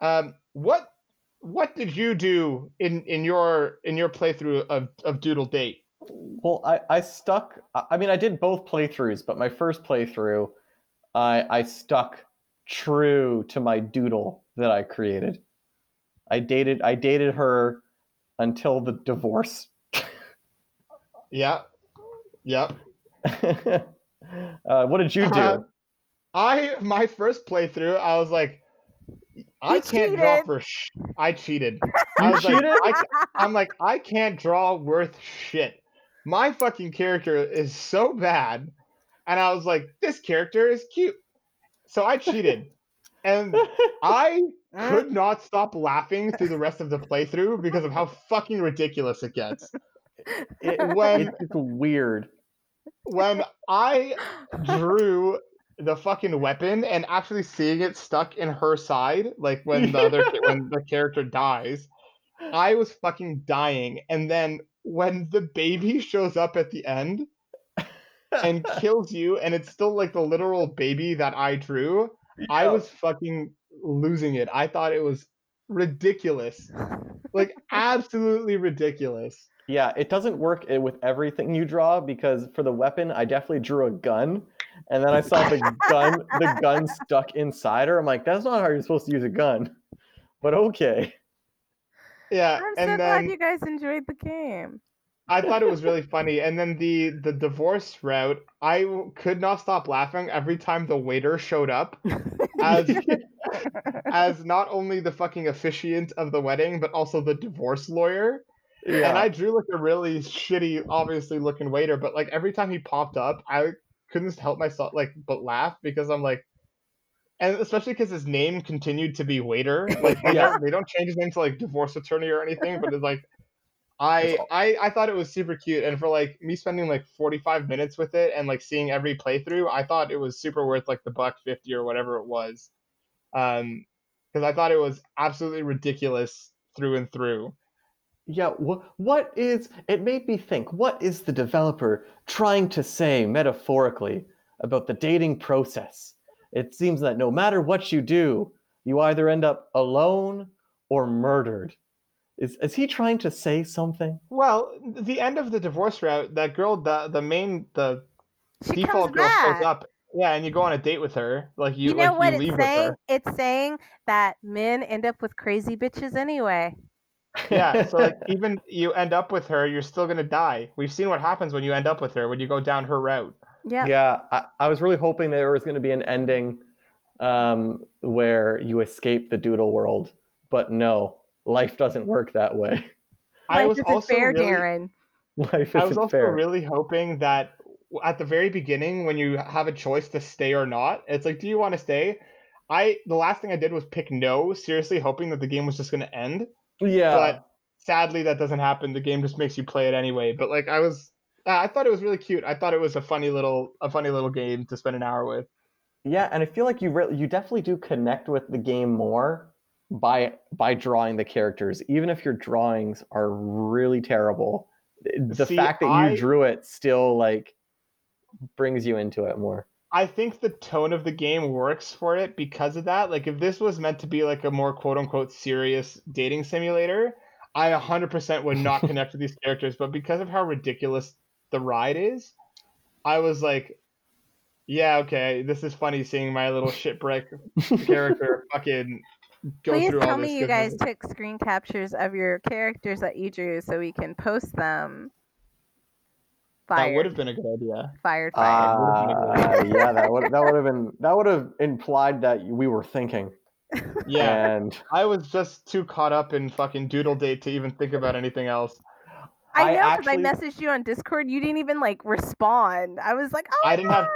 um, what what did you do in in your in your playthrough of of Doodle Date? Well, I, I stuck. I mean, I did both playthroughs, but my first playthrough, I I stuck true to my doodle that I created. I dated I dated her until the divorce. Yeah, yep. uh, what did you do? Uh, I my first playthrough, I was like, I can't draw for. Sh- I cheated. I was like, I, I'm like, I can't draw worth shit. My fucking character is so bad, and I was like, this character is cute, so I cheated, and I could uh. not stop laughing through the rest of the playthrough because of how fucking ridiculous it gets. It- when- it's weird. when I drew the fucking weapon and actually seeing it stuck in her side, like when the other when the character dies, I was fucking dying. And then when the baby shows up at the end and kills you, and it's still like the literal baby that I drew, I was fucking losing it. I thought it was ridiculous, like absolutely ridiculous. Yeah, it doesn't work eh, with everything you draw because for the weapon, I definitely drew a gun, and then I saw the gun, the gun stuck inside her. I'm like, that's not how you're supposed to use a gun, but okay. Yeah, I'm so and glad you guys enjoyed the game. I thought it was really funny. And then the the divorce route, I could not stop laughing every time the waiter showed up as as not only the fucking officiant of the wedding, but also the divorce lawyer. Yeah, And I drew like a really shitty, obviously looking waiter, but like every time he popped up, I couldn't help myself like but laugh because I'm like and especially because his name continued to be waiter. Like they, Yeah. don't, they don't change his name to like divorce attorney or anything, but it's like I, I I thought it was super cute, and for like me spending like 45 minutes with it and like seeing every playthrough, I thought it was super worth like the buck fifty or whatever it was. Um, because I thought it was absolutely ridiculous through and through. Yeah, what what is it made me think, what is the developer trying to say metaphorically about the dating process? It seems that no matter what you do, you either end up alone or murdered. Is is he trying to say something? Well, the end of the divorce route, that girl, the the main, the She default girl back. shows up. Yeah, and you go on a date with her. Like you, You, know like what you it's with saying? It's saying that men end up with crazy bitches anyway. Yeah, so like even you end up with her, you're still gonna die. We've seen what happens when you end up with her when you go down her route. Yeah. Yeah, I, I was really hoping there was going to be an ending um, where you escape the doodle world, but no, life doesn't work that way. I Life was isn't also fair, really, Darren. Life I was also fair. really hoping that at the very beginning, when you have a choice to stay or not, it's like, do you want to stay? I the last thing I did was pick no, seriously hoping that the game was just gonna end. Yeah, But sadly, that doesn't happen. The game just makes you play it anyway. But like, I was, I thought it was really cute. I thought it was a funny little, a funny little game to spend an hour with. yeah, and I feel like you re- you definitely do connect with the game more by by drawing the characters, even if your drawings are really terrible. The See, fact that I- you drew it still like brings you into it more. I think the tone of the game works for it because of that. Like, if this was meant to be like a more quote unquote serious dating simulator, I 100% would not connect with these characters. But because of how ridiculous the ride is, I was like, yeah, okay, this is funny seeing my little shipwreck character fucking go Please through tell all this. me you guys took screen captures of your characters that you drew so we can post them. That Fired. would have been a good idea. fired. Fired. Uh, yeah, that would that would have been that would have implied that we were thinking. Yeah, And I was just too caught up in fucking Doodle Date to even think about anything else. I I know because I actually- messaged you on Discord. You didn't even like respond. I was like, oh, I didn't have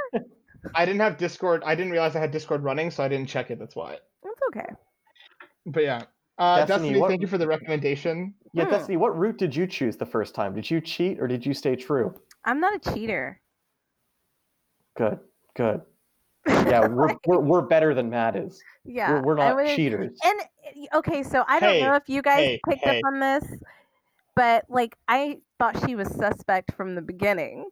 I didn't have Discord. I didn't realize I had Discord running, so I didn't check it. That's why. It's okay. But yeah, uh, Destiny, Destiny, what- thank you for the recommendation. yeah, Hmm. Destiny, what route did you choose the first time? Did you cheat or did you stay true? I'm not a cheater. Good, good. Yeah, we're we're, we're better than Matt is. Yeah, We're, we're not was- cheaters. And okay, so I don't Hey, know if you guys hey, picked hey. up on this, but like I thought she was suspect from the beginning.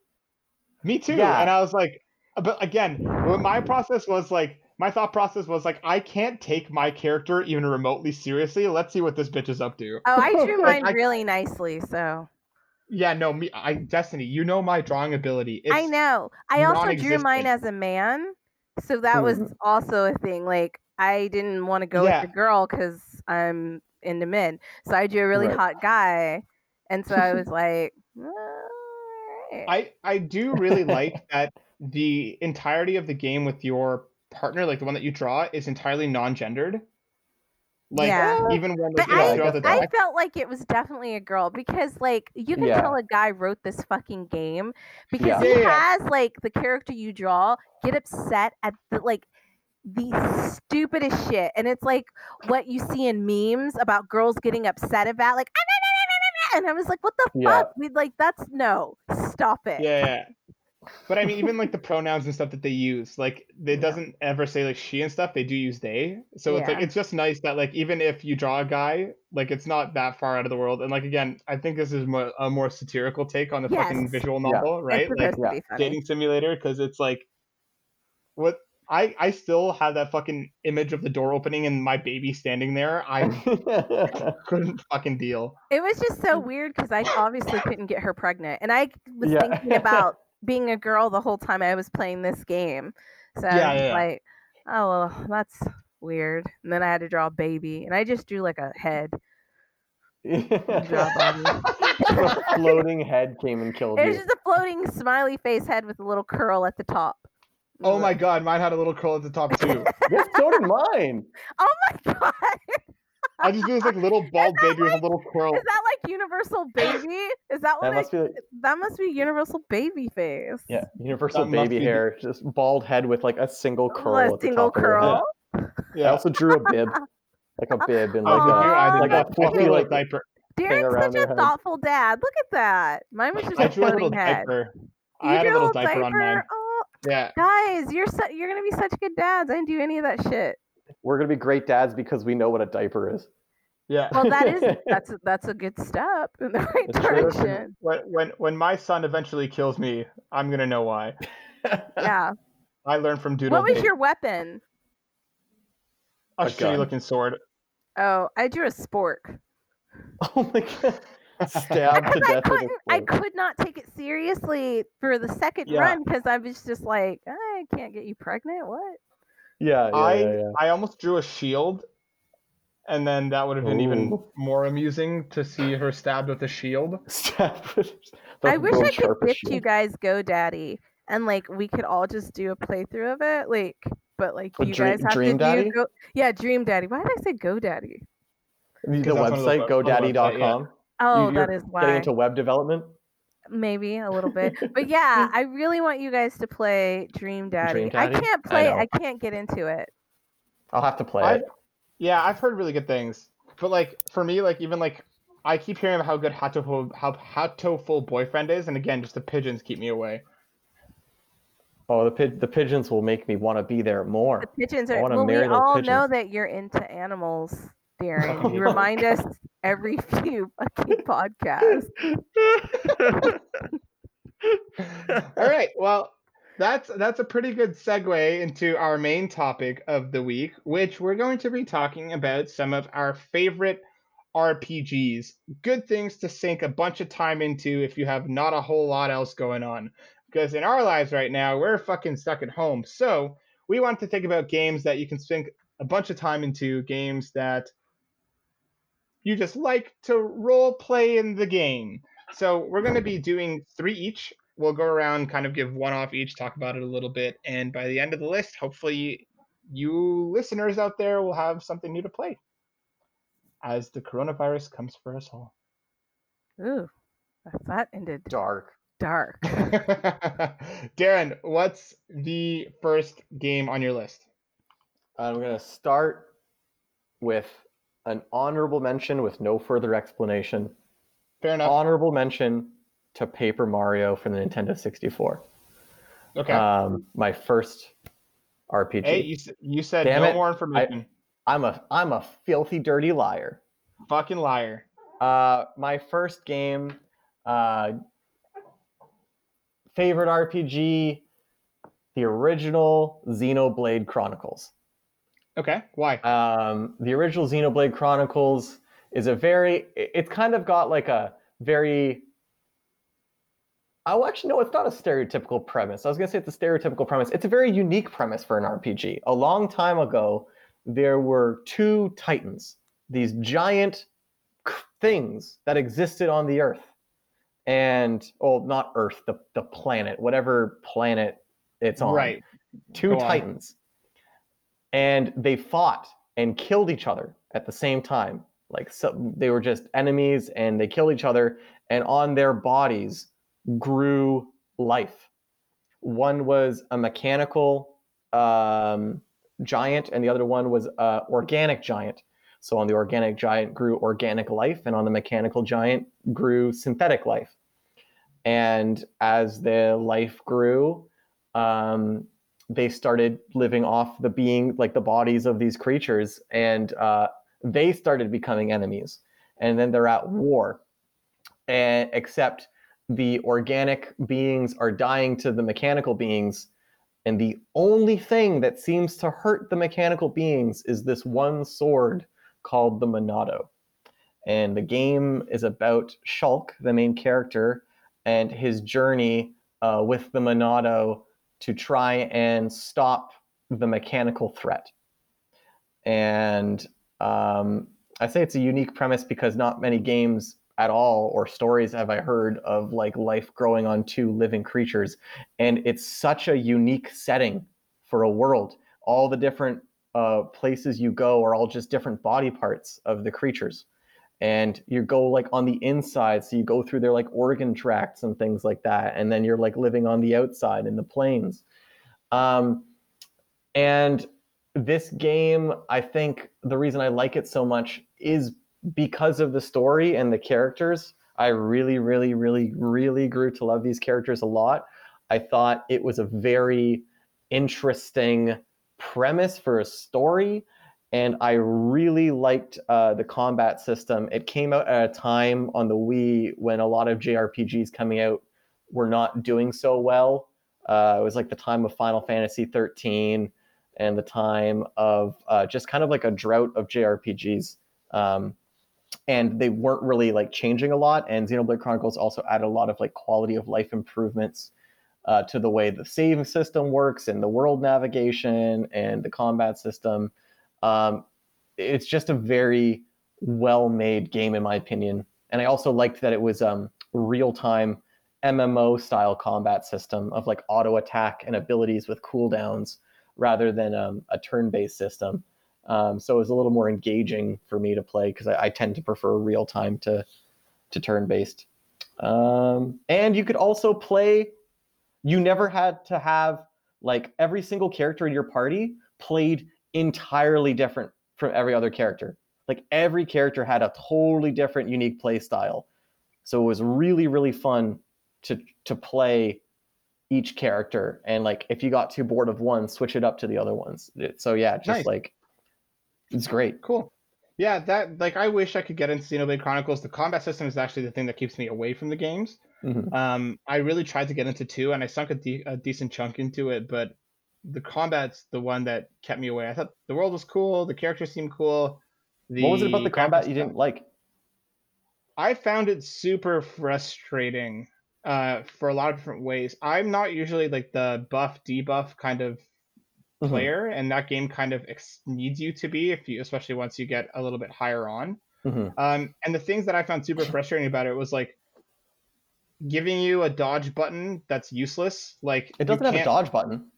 Me too. Yeah. And I was like, but again, my process was like, my thought process was like, I can't take my character even remotely seriously. Let's see what this bitch is up to. Oh, I drew Like, mine I- really nicely, so Yeah, no, me, I Destiny, you know my drawing ability. It's, I know. I also drew mine as a man, so that was Mhm. also a thing. Like I didn't want to go Yeah. with the girl because I'm into men, so I drew a really Right. hot guy, and so I was like. I I do really like that the entirety of the game with your partner, like the one that you draw, is entirely non-gendered. Like Yeah. even when But like, you know, I- the I felt like it was definitely a girl because, like, you can Yeah. tell a guy wrote this fucking game because Yeah. he Yeah, yeah. has like the character you draw get upset at the like the stupidest shit, and it's like what you see in memes about girls getting upset about, like, "Ah, nah, nah, nah, nah, nah," and I was like, what the Yeah. fuck? We like that's no, stop it. yeah, yeah. But I mean, even like the pronouns and stuff that they use, like it Yeah. doesn't ever say like she and stuff. They do use they. So it's like it's just nice that like even if you draw a guy, like it's not that far out of the world. And like again, I think this is more, a more satirical take on the fucking Yes. visual Yeah. novel, right? It's Like to be funny. dating simulator because it's like what I I still have that fucking image of the door opening and my baby standing there. I couldn't fucking deal. It was just so weird because I obviously couldn't get her pregnant, and I was Yeah. thinking about being a girl the whole time I was playing this game. So Yeah, yeah, like, oh well, that's weird. And then I had to draw a baby, and I just drew like a head. the floating head came and killed It was you. just a floating smiley face head with a little curl at the top. Oh my mm. god, mine had a little curl at the top too. Yes, so did mine. Oh my god! I just do this like little bald that baby with a little curl. Is that like Universal Baby? Is that what That I, must be like, that must be Universal Baby face? yeah, universal That must baby be- hair, just bald head with like a single curl a at the single top of her head. curl. I also drew a bib, like a bib and like did Aw. you? I did like not. a I drew fluffy, a little like- diaper. Darren's such a head. thoughtful dad. Look at that. Mine was just I a drew a little head. diaper. You I had a drew little diaper on mine. Oh, Yeah. guys, you're su- you're gonna be such good dads. I didn't do any of that shit. We're gonna be great dads because we know what a diaper is. Yeah. Well, that is that's a, that's a good step in the right That's direction. when, when when my son eventually kills me, I'm gonna know why. Yeah. I learned from Doodle. What was Day. your weapon? a, A shitty looking sword? Oh, I drew a spork. oh my god! Stabbed to Because I with a couldn't, I could not take it seriously for the second Yeah. run because I was just like, I can't get you pregnant. What? Yeah, yeah, I yeah, yeah. I almost drew a shield, and then that would have been even more amusing to see her stabbed with a shield. Stabbed with I wish I could sharpest gift you shield. guys GoDaddy and like we could all just do a playthrough of it. Like, but like you Dream- guys have Dream to Daddy? do Go- yeah, Dream Daddy. Why did I say GoDaddy? The that's one of website, web- on the website, GoDaddy.com. Oh, You- that you're is why. Getting into web development. Maybe a little bit, but yeah, mm. I really want you guys to play Dream Daddy. Dream I can't play. know. I, can't get into it. I'll have to play I- it. Yeah, I've heard really good things, but like for me, like even like I keep hearing how good Hatoful how Hatoful boyfriend is, and again, just the pigeons keep me away. Oh, the pig- the pigeons will make me want to be there more. The pigeons I are. wanna Well, we marry those all know that you're into animals, Darren. You remind us every few fucking podcasts. All right, well, that's that's a pretty good segue into our main topic of the week, which we're going to be talking about some of our favorite RPGs. Good things to sink a bunch of time into if you have not a whole lot else going on. Because in our lives right now, we're fucking stuck at home. So we want to think about games that you can sink a bunch of time into, games that you just like to role play in the game. So we're going to be doing three each. We'll go around, kind of give one off each, talk about it a little bit, and by the end of the list, hopefully, you listeners out there will have something new to play as the coronavirus comes for us all. Ooh, that ended Dark. dark. Darren, what's the first game on your list? I'm gonna start with an honorable mention with no further explanation. Fair enough. Honorable mention to Paper Mario for the Nintendo 64. okay. Um, my first RPG. hey, you, you said damn no it. more information. I'm a I'm a filthy dirty liar. Fucking liar. Uh, my first game, uh, favorite RPG, the original Xenoblade Chronicles. Okay, why? Um, the original Xenoblade Chronicles is a very. It's kind of got like a very, oh, actually, no, it's not a stereotypical premise. I was going to say it's a stereotypical premise. It's a very unique premise for an RPG. A long time ago, there were two titans, these giant things that existed on the Earth. And, well, not Earth, the, the planet, whatever planet it's on Right. two Go on. And they fought and killed each other at the same time. Like so they were just enemies and they killed each other and on their bodies grew life. One was a mechanical um, giant and the other one was an organic giant. So on the organic giant grew organic life and on the mechanical giant grew synthetic life. And as the life grew um, they started living off the being like the bodies of these creatures and uh, they started becoming enemies. And then they're at war and except the organic beings are dying to the mechanical beings and the only thing that seems to hurt the mechanical beings is this one sword called the monado. And the game is about shulk the main character and his journey uh, with the monado to try and stop the mechanical threat. And um, I say it's a unique premise because not many games at all or stories have I heard of like life growing on two living creatures. And it's such a unique setting for a world. All the different uh, places you go are all just different body parts of the creatures. And you go like on the inside, so you go through their like organ tracts and things like that. And then you're like living on the outside in the plains. Um, and this game, I think the reason I like it so much is because of the story and the characters. I really, really, really, really grew to love these characters a lot. I thought it was a very interesting premise for a story. And I really liked uh, the combat system. It came out at a time on the Wii when a lot of JRPGs coming out were not doing so well. Uh, it was like the time of Final Fantasy 13 and the time of uh, just kind of like a drought of JRPGs. Um, and they weren't really like changing a lot. And Xenoblade Chronicles also added a lot of like quality of life improvements uh, to the way the save system works and the world navigation and the combat system. Um, it's just a very well made game, in my opinion. And I also liked that it was um, real time MMO style combat system of like auto attack and abilities with cooldowns rather than um, a turn based system. Um, so it was a little more engaging for me to play because I, I, tend to prefer real time to to turn based. Um, and you could also play. You never had to have like every single character in your party played entirely different from every other character. Like every character had a totally different, unique play style. So it was really, really fun to to play each character. And like if you got too bored of one, switch it up to the other ones. So yeah, just nice. like it's great. Cool. Yeah, that like I wish I could get into Xenoblade Chronicles. The combat system is actually the thing that keeps me away from the games. Mm-hmm. Um, I really tried to get into two, and I sunk a, de- a decent chunk into it, but the combat's the one that kept me away. I thought the world was cool, the characters seemed cool. The what was it about the combat you didn't like? I found it super frustrating uh, for a lot of different ways. I'm not usually like the buff debuff kind of mm-hmm. player, and that game kind of ex- needs you to be if you, especially once you get a little bit higher on. Mm-hmm. Um, and the things that I found super frustrating about it was like giving you a dodge button that's useless. Like it doesn't have a dodge button.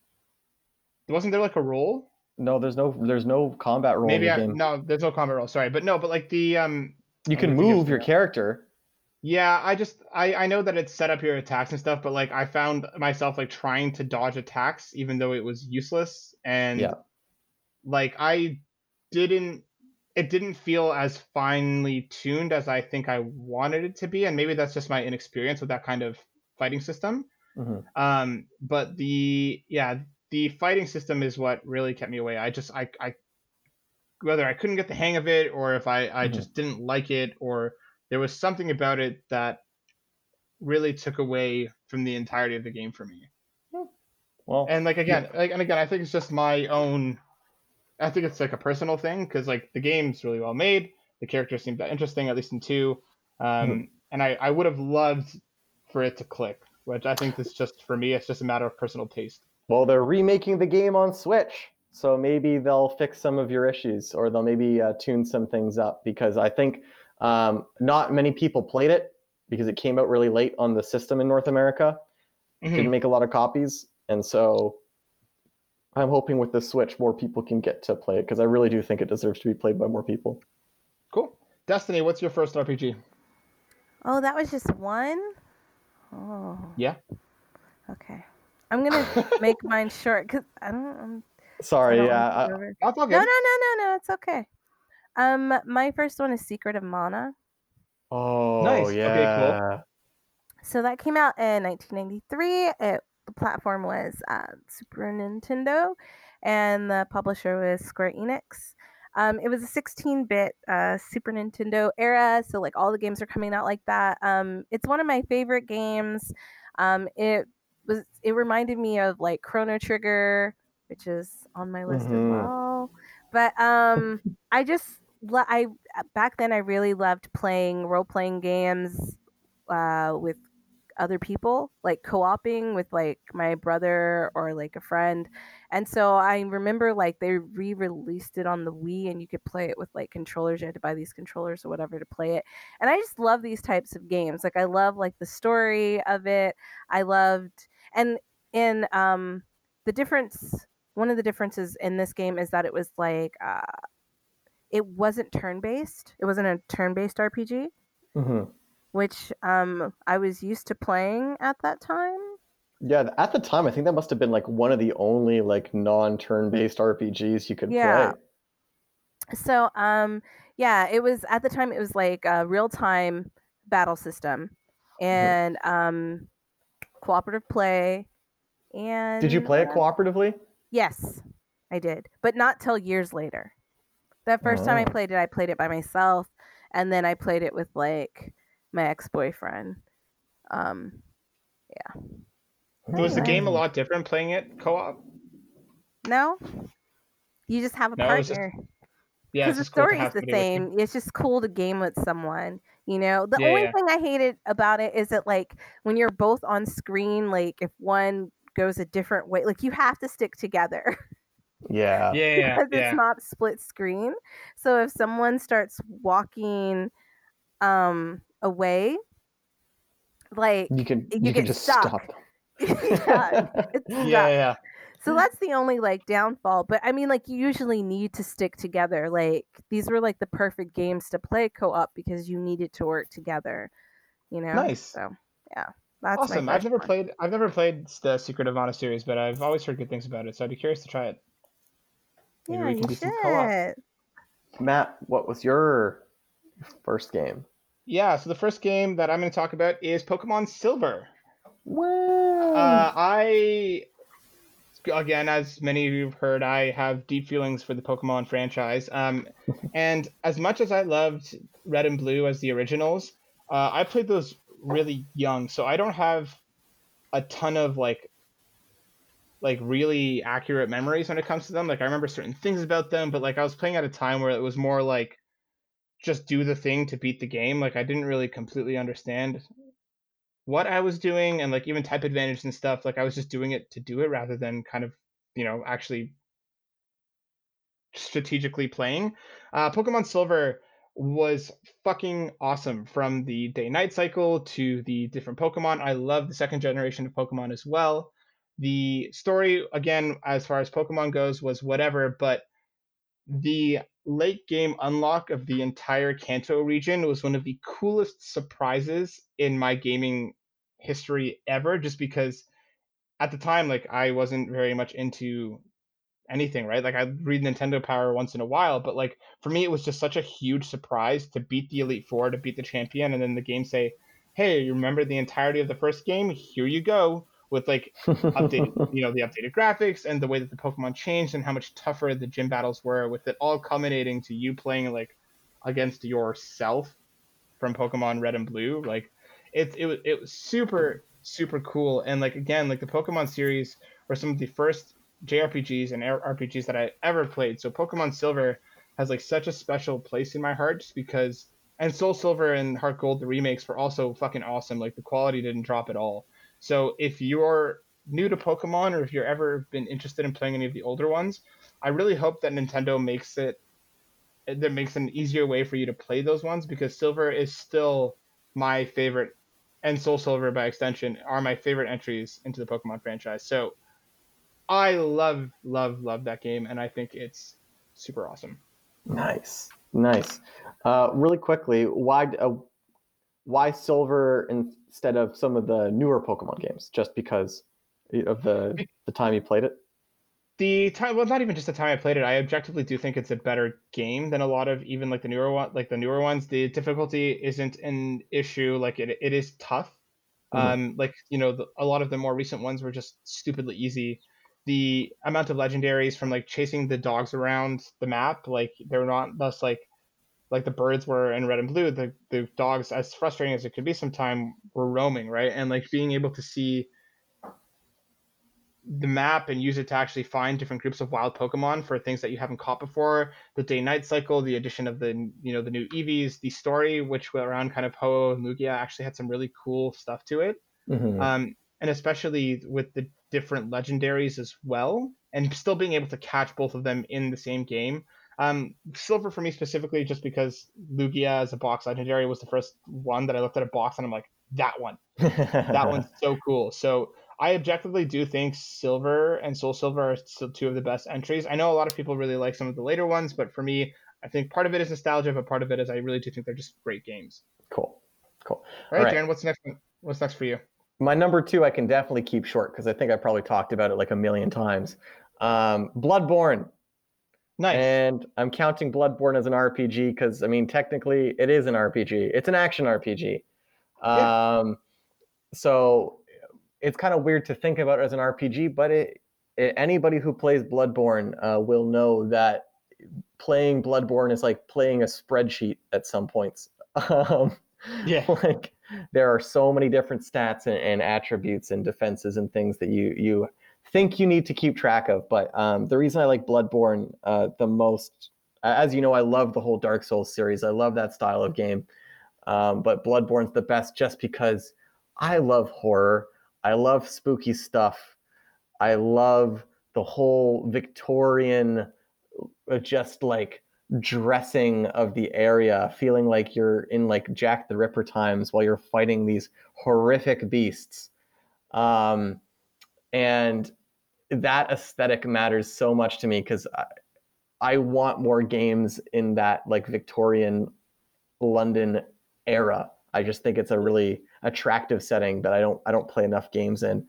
Wasn't there like a roll? No, there's no there's no combat role. Maybe I, no, there's no combat role. Sorry, but no, but like the um. You can move your character. Yeah, I just I I know that it's set up your attacks and stuff, but like I found myself like trying to dodge attacks even though it was useless and yeah. like I didn't it didn't feel as finely tuned as I think I wanted it to be and maybe that's just my inexperience with that kind of fighting system. Mm-hmm. Um but the yeah, the fighting system is what really kept me away. I just I I whether I couldn't get the hang of it or if I I mm-hmm. just didn't like it or there was something about it that really took away from the entirety of the game for me. Well, and like again, yeah. like and again, I think it's just my own. I think it's like a personal thing because like the game's really well made. The characters seem that interesting, at least in two. Um, mm-hmm. And I, I would have loved for it to click, which I think is just for me, it's just a matter of personal taste. Well, they're remaking the game on Switch, so maybe they'll fix some of your issues, or they'll maybe uh, tune some things up because I think um, not many people played it because it came out really late on the system in North America. Mm-hmm. Didn't make a lot of copies, and so I'm hoping with the Switch more people can get to play it because I really do think it deserves to be played by more people. Cool. Destiny, what's your first RPG? Oh, that was just one. Oh. Yeah. Okay. I'm gonna make mine short because I don't. I'm, Sorry. I don't yeah. I, no, no, no, no, no. It's okay. Um, my first one is Secret of Mana. Oh, nice. Yeah. Okay, cool. So that came out in 1993. It, the platform was uh, Super Nintendo, and the publisher was Square Enix. Um, it was a 16-bit uh, Super Nintendo era, so like all the games are coming out like that. Um, it's one of my favorite games. Um, it was. It reminded me of like Chrono Trigger, which is on my list mm-hmm. as well. But um, I just I uh, back then I really loved playing role playing games uh, with other people, like co-oping with like my brother or like a friend. And so I remember like they re-released it on the Wii and you could play it with like controllers. You had to buy these controllers or whatever to play it. And I just love these types of games. Like I love like the story of it. I loved and in um the difference one of the differences in this game is that it was like uh it wasn't turn based. It wasn't a turn based RPG, mm-hmm. which um, I was used to playing at that time. Yeah, at the time, I think that must have been like one of the only like non turn based RPGs you could yeah. play. So, um, yeah, it was at the time. It was like a real time battle system mm-hmm. and um, cooperative play. And did you play it cooperatively? Yes, I did, but not till years later. That first time I Oh. played it, I played it by myself, and then I played it with like my ex boyfriend. Um, yeah, Was the game a lot different playing it co-op? no, you just have a No, it's just partner. Yeah, because it's the just cool to story is the somebody with you. same. It's just cool to game with someone. You know, the Yeah, only yeah. thing I hated about it is that like when you're both on screen, like if one goes a different way, like you have to stick together Yeah. Yeah, yeah, because it's not split screen. So if someone starts walking um away, like You can You you, get can just stuck. stop. yeah, yeah. So that's the only like downfall. But I mean, like you usually need to stick together. Like these were like the perfect games to play co-op because you needed to work together. You know. Nice. So yeah, that's Awesome. I've never one. played. I've never played the Secret of Mana series, but I've always heard good things about it. So I'd be curious to try it. Maybe Yeah, we can you do some co-op. should. Matt, what was your first game? Yeah. So the first game that I'm going to talk about is Pokemon Silver. Wow. Uh, I, again, as many of you have heard, I have deep feelings for the Pokemon franchise. Um, and as much as I loved Red and Blue as the originals, uh, I played those really young, so I don't have a ton of like, like really accurate memories when it comes to them. Like I remember certain things about them, but like I was playing at a time where it was more like, just do the thing to beat the game. Like I didn't really completely understand what I was doing and like even type advantage and stuff. Like I was just doing it to do it rather than kind of, you know, actually strategically playing. Uh, Pokemon Silver was fucking awesome from the day night cycle to the different Pokemon. I love the second generation of Pokemon as well. The story, again, as far as Pokemon goes, was whatever, but the late game unlock of the entire Kanto region was one of the coolest surprises in my gaming history ever just because at the time like I wasn't very much into anything, right? Like I'd read Nintendo Power once in a while, but like for me it was just such a huge surprise to beat the Elite Four, to beat the champion, and then the game say, Hey, you remember the entirety of the first game? Here you go. With like updated, you know, the updated graphics and the way that the Pokemon changed and how much tougher the gym battles were, with it all culminating to you playing like against yourself from Pokemon Red and Blue. Like it it was it was super super cool and like again like the Pokemon series were some of the first JRPGs and RPGs that I ever played. So Pokemon Silver has like such a special place in my heart just because and Soul Silver and Heart Gold the remakes were also fucking awesome. Like the quality didn't drop at all. So if you're new to Pokemon or if you're ever been interested in playing any of the older ones, I really hope that Nintendo makes it that makes an easier way for you to play those ones because Silver is still my favorite and Soul Silver by extension are my favorite entries into the Pokemon franchise. So I love love love that game and I think it's super awesome. Nice, nice. Uh, really quickly, why uh, why silver instead of some of the newer Pokemon games? Just because of the the time you played it? The time, well, not even just the time I played it. I objectively do think it's a better game than a lot of even like the newer one, like the newer ones. The difficulty isn't an issue. Like it, it is tough. Mhm. Um, like you know, the, a lot of the more recent ones were just stupidly easy. The amount of legendaries from like chasing the dogs around the map, like they're not thus like like the birds were in red and blue. The the dogs, as frustrating as it could be, sometime were roaming right, and like being able to see the map and use it to actually find different groups of wild Pokemon for things that you haven't caught before. The day night cycle, the addition of the you know the new EVs, the story which went around kind of Ho-Oh and Lugia actually had some really cool stuff to it. Mhm. Um, and especially with the different legendaries as well, and still being able to catch both of them in the same game. Um, Silver for me specifically, just because Lugia as a box legendary was the first one that I looked at a box and I'm like, that one that one's so cool. So I objectively do think Silver and Soul Silver are still two of the best entries. I know a lot of people really like some of the later ones, but for me, I think part of it is nostalgia, but part of it is I really do think they're just great games. cool, cool. All right, right. Darren, what's next? One? What's next for you? My number two, I can definitely keep short because I think I probably talked about it like a million times. Um, Bloodborne, Nice. and I'm counting Bloodborne as an RPG because I mean technically it is an RPG. It's an action RPG. Yeah. Um, so it's kind of weird to think about it as an RPG, but it, it anybody who plays Bloodborne uh, will know that playing Bloodborne is like playing a spreadsheet at some points. Um, Yeah. like there are so many different stats and, and attributes and defenses and things that you you think you need to keep track of. But um, the reason I like Bloodborne uh, the most, as you know, I love the whole Dark Souls series. I love that style of game. Um, but Bloodborne's the best just because I love horror. I love spooky stuff. I love the whole Victorian, uh, just like dressing of the area, feeling like you're in like Jack the Ripper times while you're fighting these horrific beasts. Um, and that aesthetic matters so much to me because I, I want more games in that like Victorian London era. I just think it's a really attractive setting that I don't I don't play enough games in.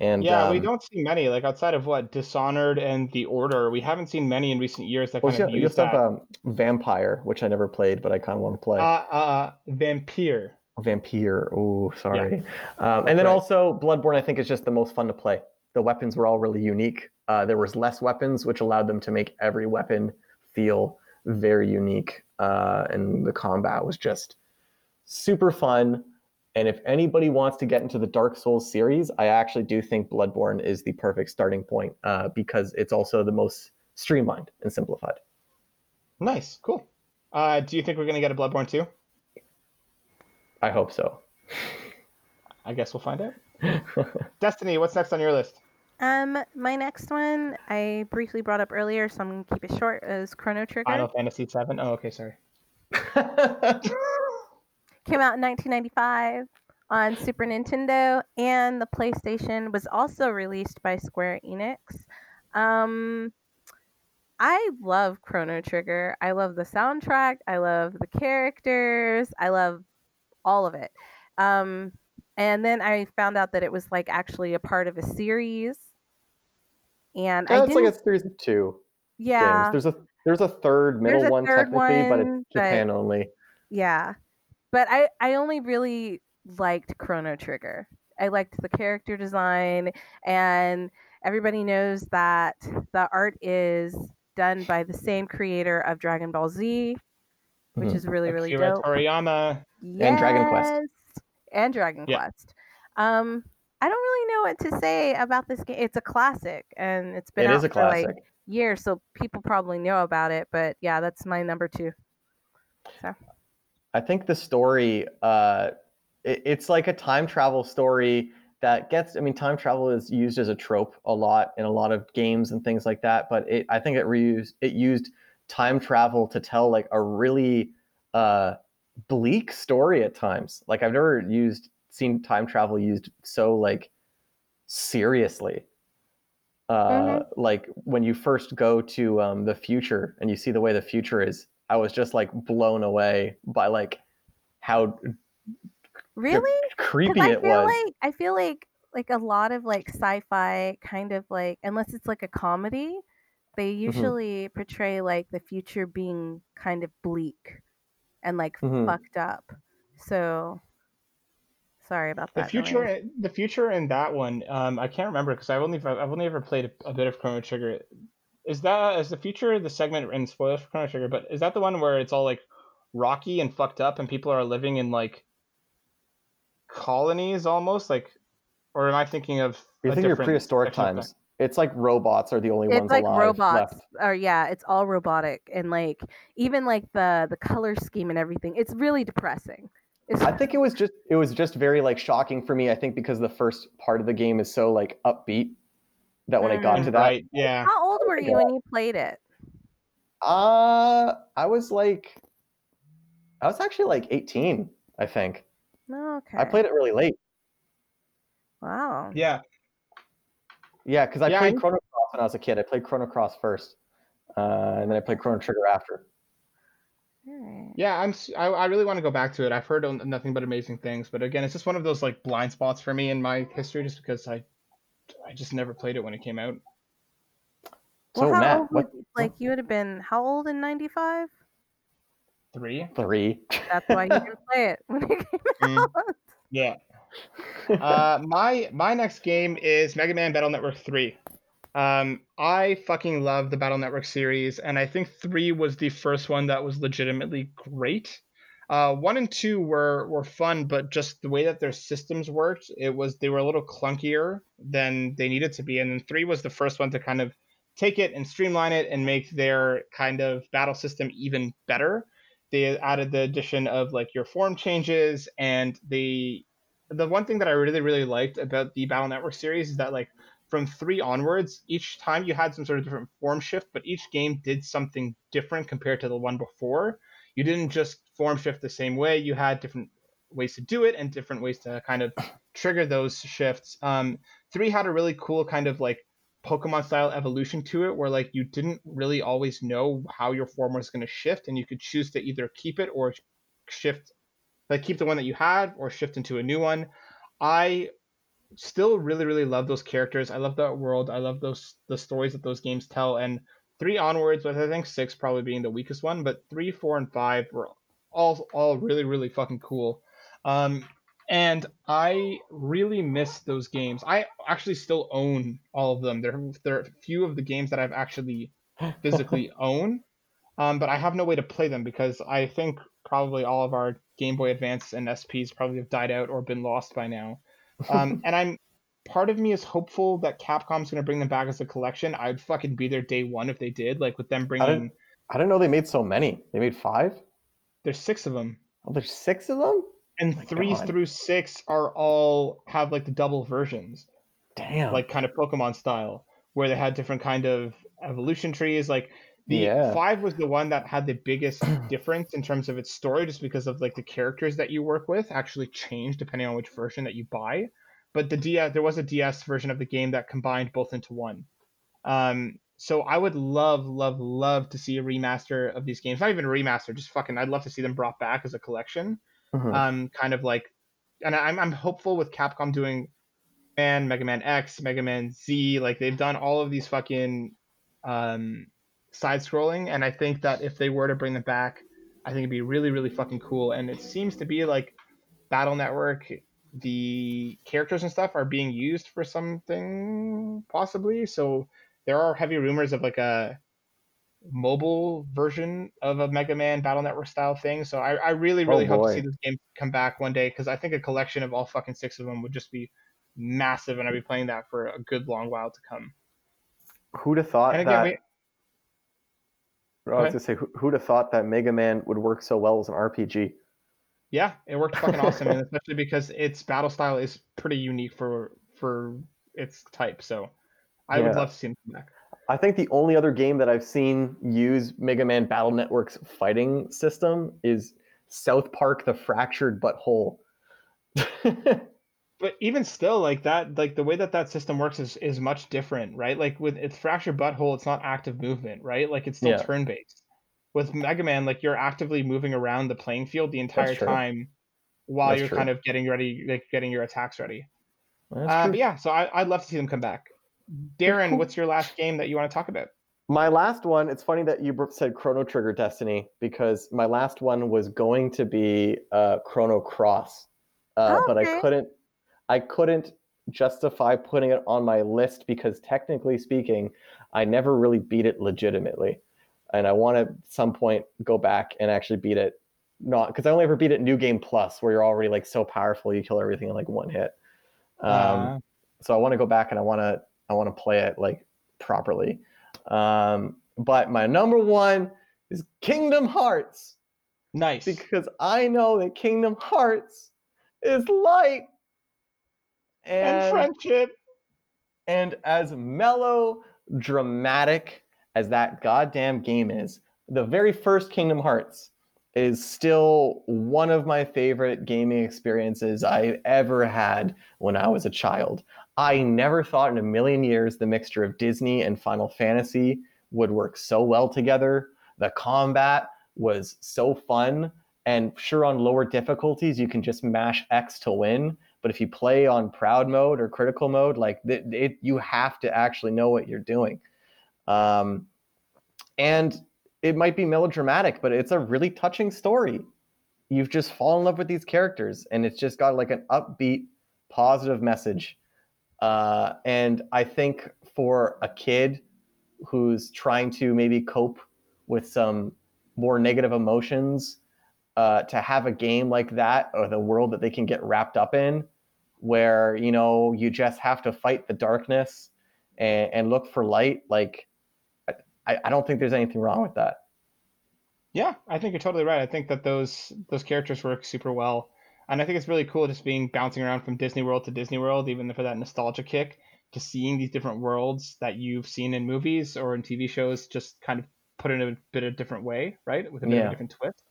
And yeah, we um, don't see many. Like outside of what Dishonored and The Order, we haven't seen many in recent years that Well, kind you of you use have that. um, Vampyr, which I never played, but I kind of want to play. uh, uh, Vampyr. Vampyr. Oh, sorry. Um, and then Right. also Bloodborne, I think is just the most fun to play. The weapons were all really unique. Uh, there was less weapons, which allowed them to make every weapon feel very unique. Uh, and the combat was just super fun. And if anybody wants to get into the Dark Souls series, I actually do think Bloodborne is the perfect starting point uh, because it's also the most streamlined and simplified. Nice, cool. Uh, do you think we're gonna get a Bloodborne too? I hope so. I guess we'll find out. Destiny, what's next on your list? Um, my next one I briefly brought up earlier, so I'm gonna keep it short. Is Chrono Trigger. Final Fantasy VII. Oh, okay, sorry. Came out in 1995 on Super Nintendo, and the PlayStation was also released by Square Enix. Um, I love Chrono Trigger. I love the soundtrack. I love the characters. I love all of it. Um, and then I found out that it was like actually a part of a series. And I Yeah, it's like a series of two yeah, games. There's a there's a third middle There's a one third technically, but one, it's but- Japan only. Yeah. But I I only really liked Chrono Trigger. I liked the character design and everybody knows that the art is done by the same creator of Dragon Ball Z, which Mhm. is really really Akira dope. Toriyama. And Dragon Quest. And Dragon Yeah. Quest. Um I don't really know what to say about this game. It's a classic and it's been It out is a for like years, so people probably know about it. But yeah, that's my number two. So, I think the story, uh, it, it's like a time travel story that gets. I mean, time travel is used as a trope a lot in a lot of games and things like that. But it, I think it reused it used time travel to tell like a really uh, bleak story at times. Like I've never used seen time travel used so like seriously. Uh, Mhm. Like when you first go to um, the future and you see the way the future is, I was just like blown away by like how Really? creepy I it feel was. like I feel like like a lot of like sci-fi kind of like unless it's like a comedy, they Mm-hmm. usually portray like the future being kind of bleak and like Mhm. fucked up. So sorry about that. The future, noise. the future in that one, um, I can't remember because I've only I've only ever played a, a bit of Chrono Trigger. Is that is the future the segment in spoilers for Chrono Trigger? But is that the one where it's all like rocky and fucked up and people are living in like colonies almost like, or am I thinking of? You a think you're prehistoric section of times. It's like robots are the only It's ones like alive robots left. or yeah, it's all robotic and like even like the the color scheme and everything. It's really depressing. It's I think it was just it was just very like shocking for me. I think because the first part of the game is so like upbeat that when I got Mm. to that, Right? Yeah. How old were you when you played it? uh, I was like, I was actually like 18, I think. Oh, okay. I played it really late. Wow. Yeah. Yeah, because I Yeah, played I- Chrono Cross when I was a kid. I played Chrono Cross first, uh, and then I played Chrono Trigger after. Yeah, I'm. s- I, I really want to go back to it. I've heard nothing but amazing things, but again, it's just one of those like blind spots for me in my history, just because I, I just never played it when it came out. So how Matt, old what would you- like you would have been how old in '95? Three. three? That's why you didn't play it when it came Mm. out. Yeah. Uh, my my next game is Mega Man Battle Network Three. Um, I fucking love the Battle Network series, and I think three was the first one that was legitimately great. Uh, one and two were were fun, but just the way that their systems worked, it was they were a little clunkier than they needed to be. And then three was the first one to kind of take it and streamline it and make their kind of battle system even better. They added the addition of like your form changes, and the the one thing that I really really liked about the Battle Network series is that like from three onwards, each time you had some sort of different form shift, but each game did something different compared to the one before. You didn't just form shift the same way. You had different ways to do it and different ways to kind of trigger those shifts. Um, three had a really cool kind of like Pokemon style evolution to it, where like you didn't really always know how your form was going to shift, and you could choose to either keep it or shift, like keep the one that you had or shift into a new one. I still really really love those characters. I love that world. I love those the stories that those games tell, and three onwards, with I think six probably being the weakest one, but three, four, and five were all all really really fucking cool. Um, and I really miss those games. I actually still own all of them. There there are a few of the games that I've actually physically own, um, but I have no way to play them because I think probably all of our Game Boy Advance and SPs probably have died out or been lost by now. Um, and I'm part of me is hopeful that Capcom's going to bring them back as a collection. I'd fucking be there day one if they did. Like with them I bringing, didn't, I didn't know they made so many. They made five. there's six of them, Oh, there's six of them. and My three God. through six are all have like the double versions, Damn. like kind of Pokemon style, where they had different kind of evolution trees. Like the Yeah. five was the one that had the biggest difference in terms of its story, just because of like the characters that you work with actually change depending on which version that you buy. But the DS, there was a DS version of the game that combined both into one. Um, so I would love, love, love to see a remaster of these games. Not even a remaster, just fucking. I'd love to see them brought back as a collection. Mhm. Um, kind of like, and I'm I'm hopeful with Capcom doing Man, Mega Man X, Mega Man Z. Like they've done all of these fucking um, side scrolling, and I think that if they were to bring them back, I think it'd be really, really fucking cool. And it seems to be like Battle Network, the characters and stuff are being used for something possibly. So there are heavy rumors of like a mobile version of a Mega Man Battle Network style thing. So I, I really, really oh, hope to see this game come back one day because I think a collection of all fucking six of them would just be massive, and I'd be playing that for a good long while to come. Who'd have thought And again, that? we, I was gonna say, who, who'd have thought that Mega Man would work so well as an RPG? yeah, it worked fucking awesome, and especially because its battle style is pretty unique for for its type. So I would love to see him come back. I think the only other game that I've seen use Mega Man Battle Network's fighting system is South Park: The Fractured But Whole. but even still like that like the way that that system works is is much different right? Like with its fractured butthole it's not active movement right? Like it's still Yeah. turn based with mega man like you're actively moving around the playing field the entire time while That's you're true. kind of getting ready like getting your attacks ready. That's but yeah so I, i'd love to see them come back. Darren what's your last game that you want to talk about? My last one, it's funny that you said Chrono Trigger Destiny because my last one was going to be uh, Chrono Cross, uh, but I couldn't. I couldn't justify putting it on my list because technically speaking, I never really beat it legitimately, and I want to at some point go back and actually beat it. Not because I only ever beat it New Game Plus, where you're already like so powerful you kill everything in like one hit. Um, Uh, so I want to go back and I want to I want to play it like properly. Um, but my number one is Kingdom Hearts nice because I know that Kingdom Hearts is light and and friendship and as mellow, dramatic as that goddamn game is, the very first Kingdom Hearts is still one of my favorite gaming experiences I ever had when I was a child. I never thought in a million years the mixture of Disney and Final Fantasy would work so well together. The combat was so fun. And sure, on lower difficulties, you can just mash X to win. But if you play on proud mode or critical mode, like it, it, you have to actually know what you're doing. Um, and it might be melodramatic, but it's a really touching story. You've just fallen in love with these characters, and it's just got like an upbeat, positive message. Uh, and I think for a kid who's trying to maybe cope with some more negative emotions, uh, to have a game like that or the world that they can get wrapped up in, where you know you just have to fight the darkness and, and look for light, like I, I don't think there's anything wrong with that. Yeah, I think you're totally right. I think that those those characters work super well, and I think it's really cool just being bouncing around from Disney World to Disney World, even for that nostalgia kick, to seeing these different worlds that you've seen in movies or in TV shows, just kind of put in a bit of a different way, right, with a bit of a different twist.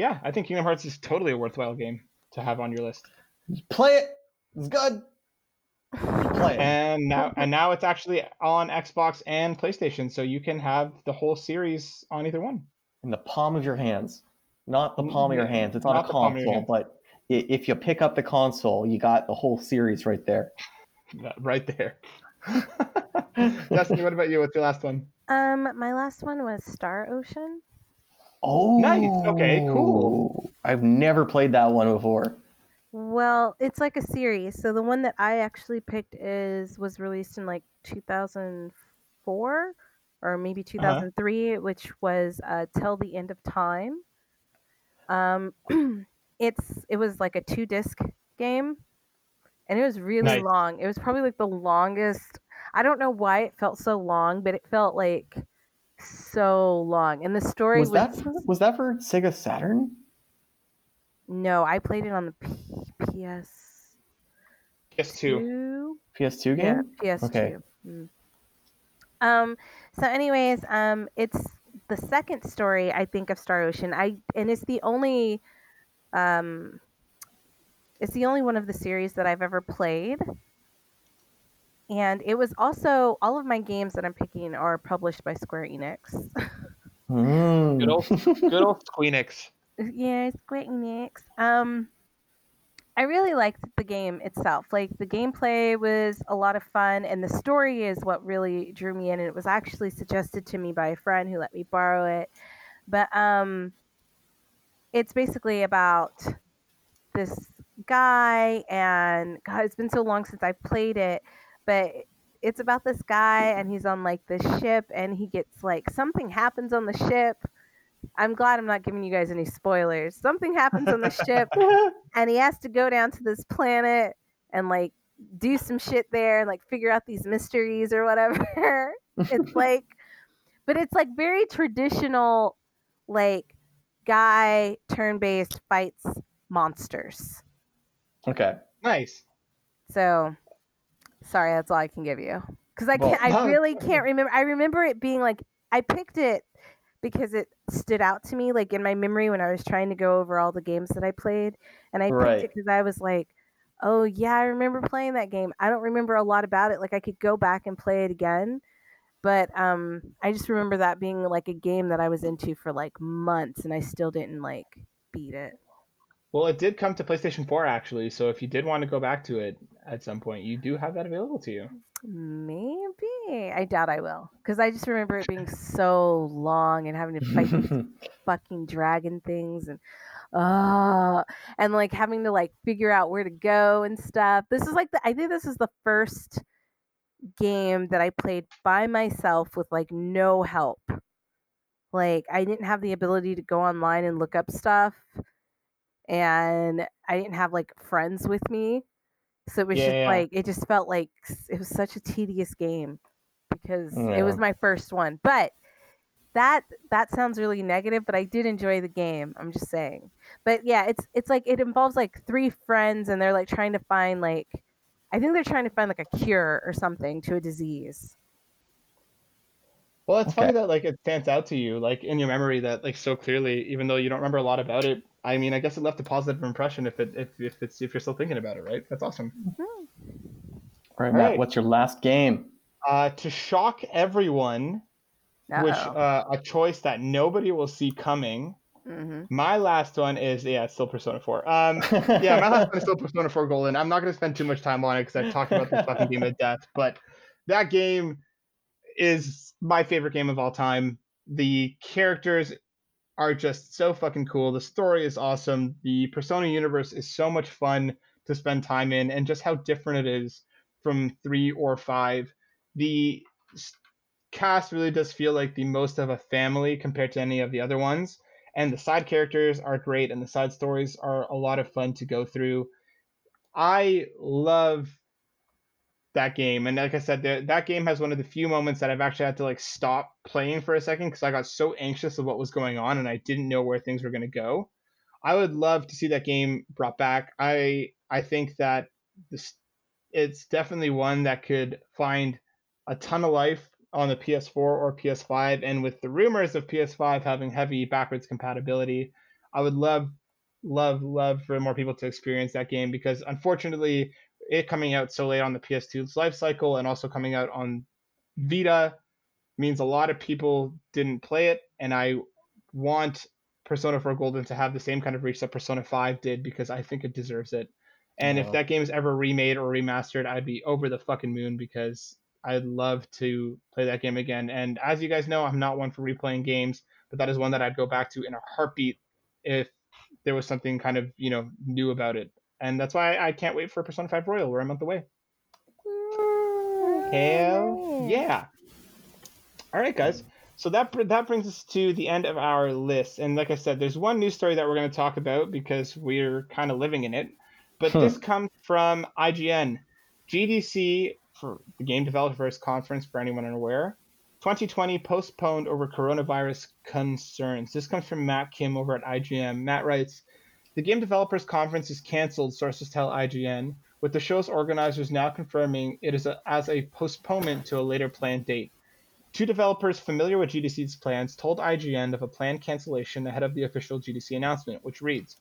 Yeah, I think Kingdom Hearts is totally a worthwhile game to have on your list. Play it. It's good. Play it. And now and now it's actually on Xbox and PlayStation, so you can have the whole series on either one. in the palm of your hands. Not the palm of your hands. It's on Not a the palm of your console, but if you pick up the console, you got the whole series right there. Right there. Destiny, what about you? What's your last one? Um, my last one was Star Ocean. Oh, Nice. Okay, cool. I've never played that one before. Well, it's like a series. So the one that I actually picked is was released in like 2004 or maybe 2003, which was uh, Till the End of Time. Um, it's it was like a two disc game, and it was really Nice. long. It was probably like the longest. I don't know why it felt so long, but it felt like so long. And the story Was was, that for, was that for Sega Saturn? no. I played it on the P- PS. PS2. PS2 Yeah, game? PS2. Okay. Mm. Um. So, anyways, um, it's the second story I think of Star Ocean. I and it's the only, um, it's the only one of the series that I've ever played. And it was also all of my games that I'm picking are published by Square Enix. Mm. Good old, good old Squeenix. yeah, Square Enix. Um, I really liked the game itself. Like the gameplay was a lot of fun, and the story is what really drew me in. And it was actually suggested to me by a friend who let me borrow it. But um, it's basically about this guy, and God, it's been so long since I played it, but it's about this guy, and he's on like this ship, and he gets like something happens on the ship. I'm glad I'm not giving you guys any spoilers. Something happens on the ship, and he has to go down to this planet and like do some shit there and like figure out these mysteries or whatever. it's like, but it's like very traditional, like guy turn based fights monsters. Okay. Nice. So, sorry, that's all I can give you because I can't. I really can't remember. I remember it being like I picked it because it stood out to me, like in my memory when I was trying to go over all the games that I played, and I picked Right. it because I was like, "Oh yeah, I remember playing that game." I don't remember a lot about it. Like I could go back and play it again, but um, I just remember that being like a game that I was into for like months, and I still didn't like beat it. Well, it did come to PlayStation 4 actually, so if you did want to go back to it at some point, you do have that available to you. Maybe I doubt I will because I just remember it being so long and having to fight these fucking dragon things and uh and like having to like figure out where to go and stuff. This is like the I think this is the first game that I played by myself with like no help. Like I didn't have the ability to go online and look up stuff and I didn't have like friends with me. So it was Yeah, just yeah. like it just felt like it was such a tedious game because it was my first one. But that that sounds really negative, but I did enjoy the game. I'm just saying. But yeah, it's it's like it involves like three friends and they're like trying to find like I think they're trying to find like a cure or something to a disease. Well, it's Okay. funny that like it stands out to you, like in your memory, that like so clearly, even though you don't remember a lot about it. I mean, I guess it left a positive impression if it if, if it's if you're still thinking about it, right? That's awesome. All right, All Matt. right. What's your last game? Uh, to shock everyone, which Uh-oh. uh, a choice that nobody will see coming. Mhm. My last one is yeah, it's still Persona 4. Um, yeah, my last one is still Persona 4 Golden. I'm not going to spend too much time on it because I've talked about this fucking game to death, but that game is my favorite game of all time. The characters are just so fucking cool. The story is awesome. The Persona universe is so much fun to spend time in, and just how different it is from three or five. The cast really does feel like the most of a family compared to any of the other ones. And the side characters are great, and the side stories are a lot of fun to go through. I love that game, and like I said, the, that game has one of the few moments that I've actually had to like stop playing for a second because I got so anxious of what was going on, and I didn't know where things were going to go. I would love to see that game brought back. I I think that this it's definitely one that could find a ton of life on the PS4 or PS5. And with the rumors of PS5 having heavy backwards compatibility, I would love, love, love for more people to experience that game because unfortunately, it coming out so late on the PS2's life cycle and also coming out on Vita means a lot of people didn't play it. And I want Persona 4 Golden to have the same kind of reach that Persona 5 did because I think it deserves it. And if that game is ever remade or remastered, I'd be over the fucking moon because I'd love to play that game again. And as you guys know, I'm not one for replaying games, but that is one that I'd go back to in a heartbeat if there was something kind of you know new about it. And that's why I can't wait for Persona 5 Royal. We're a month away. Hell yeah! All right, guys. So that that brings us to the end of our list. And like I said, there's one news story that we're going to talk about because we're kind of living in it. But huh. this comes from IGN. GDC for the Game Developers Conference, for anyone unaware, 2020 postponed over coronavirus concerns. This comes from Matt Kim over at IGN. Matt writes, the Game Developers Conference is canceled, sources tell IGN, with the show's organizers now confirming it is a, as a postponement to a later planned date. Two developers familiar with GDC's plans told IGN of a planned cancellation ahead of the official GDC announcement, which reads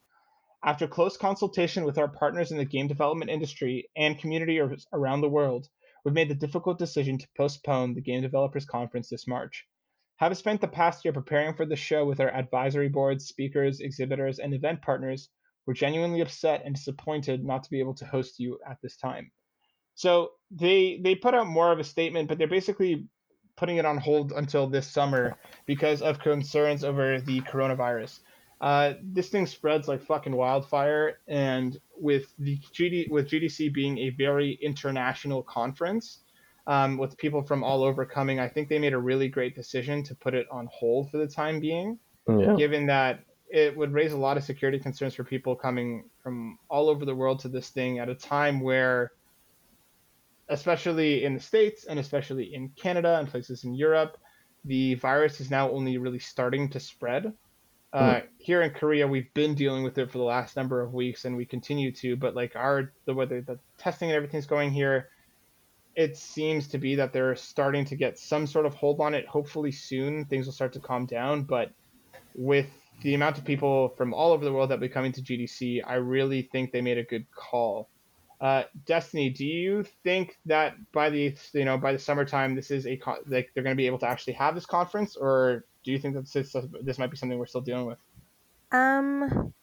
After close consultation with our partners in the game development industry and community around the world, we've made the difficult decision to postpone the Game Developers Conference this March. Having spent the past year preparing for the show with our advisory boards, speakers, exhibitors, and event partners, we're genuinely upset and disappointed not to be able to host you at this time. So they they put out more of a statement, but they're basically putting it on hold until this summer because of concerns over the coronavirus. Uh, this thing spreads like fucking wildfire, and with the GD with GDC being a very international conference, um, with people from all over coming, I think they made a really great decision to put it on hold for the time being, yeah. given that it would raise a lot of security concerns for people coming from all over the world to this thing at a time where especially in the States and especially in Canada and places in Europe, the virus is now only really starting to spread. Uh, mm. Here in Korea, we've been dealing with it for the last number of weeks, and we continue to. But like our the whether the testing and everything's going here, it seems to be that they're starting to get some sort of hold on it. Hopefully soon things will start to calm down. But with the amount of people from all over the world that will be coming to GDC, I really think they made a good call. Uh, Destiny, do you think that by the you know by the summertime this is a con- like they're going to be able to actually have this conference, or do you think that this this might be something we're still dealing with? Um,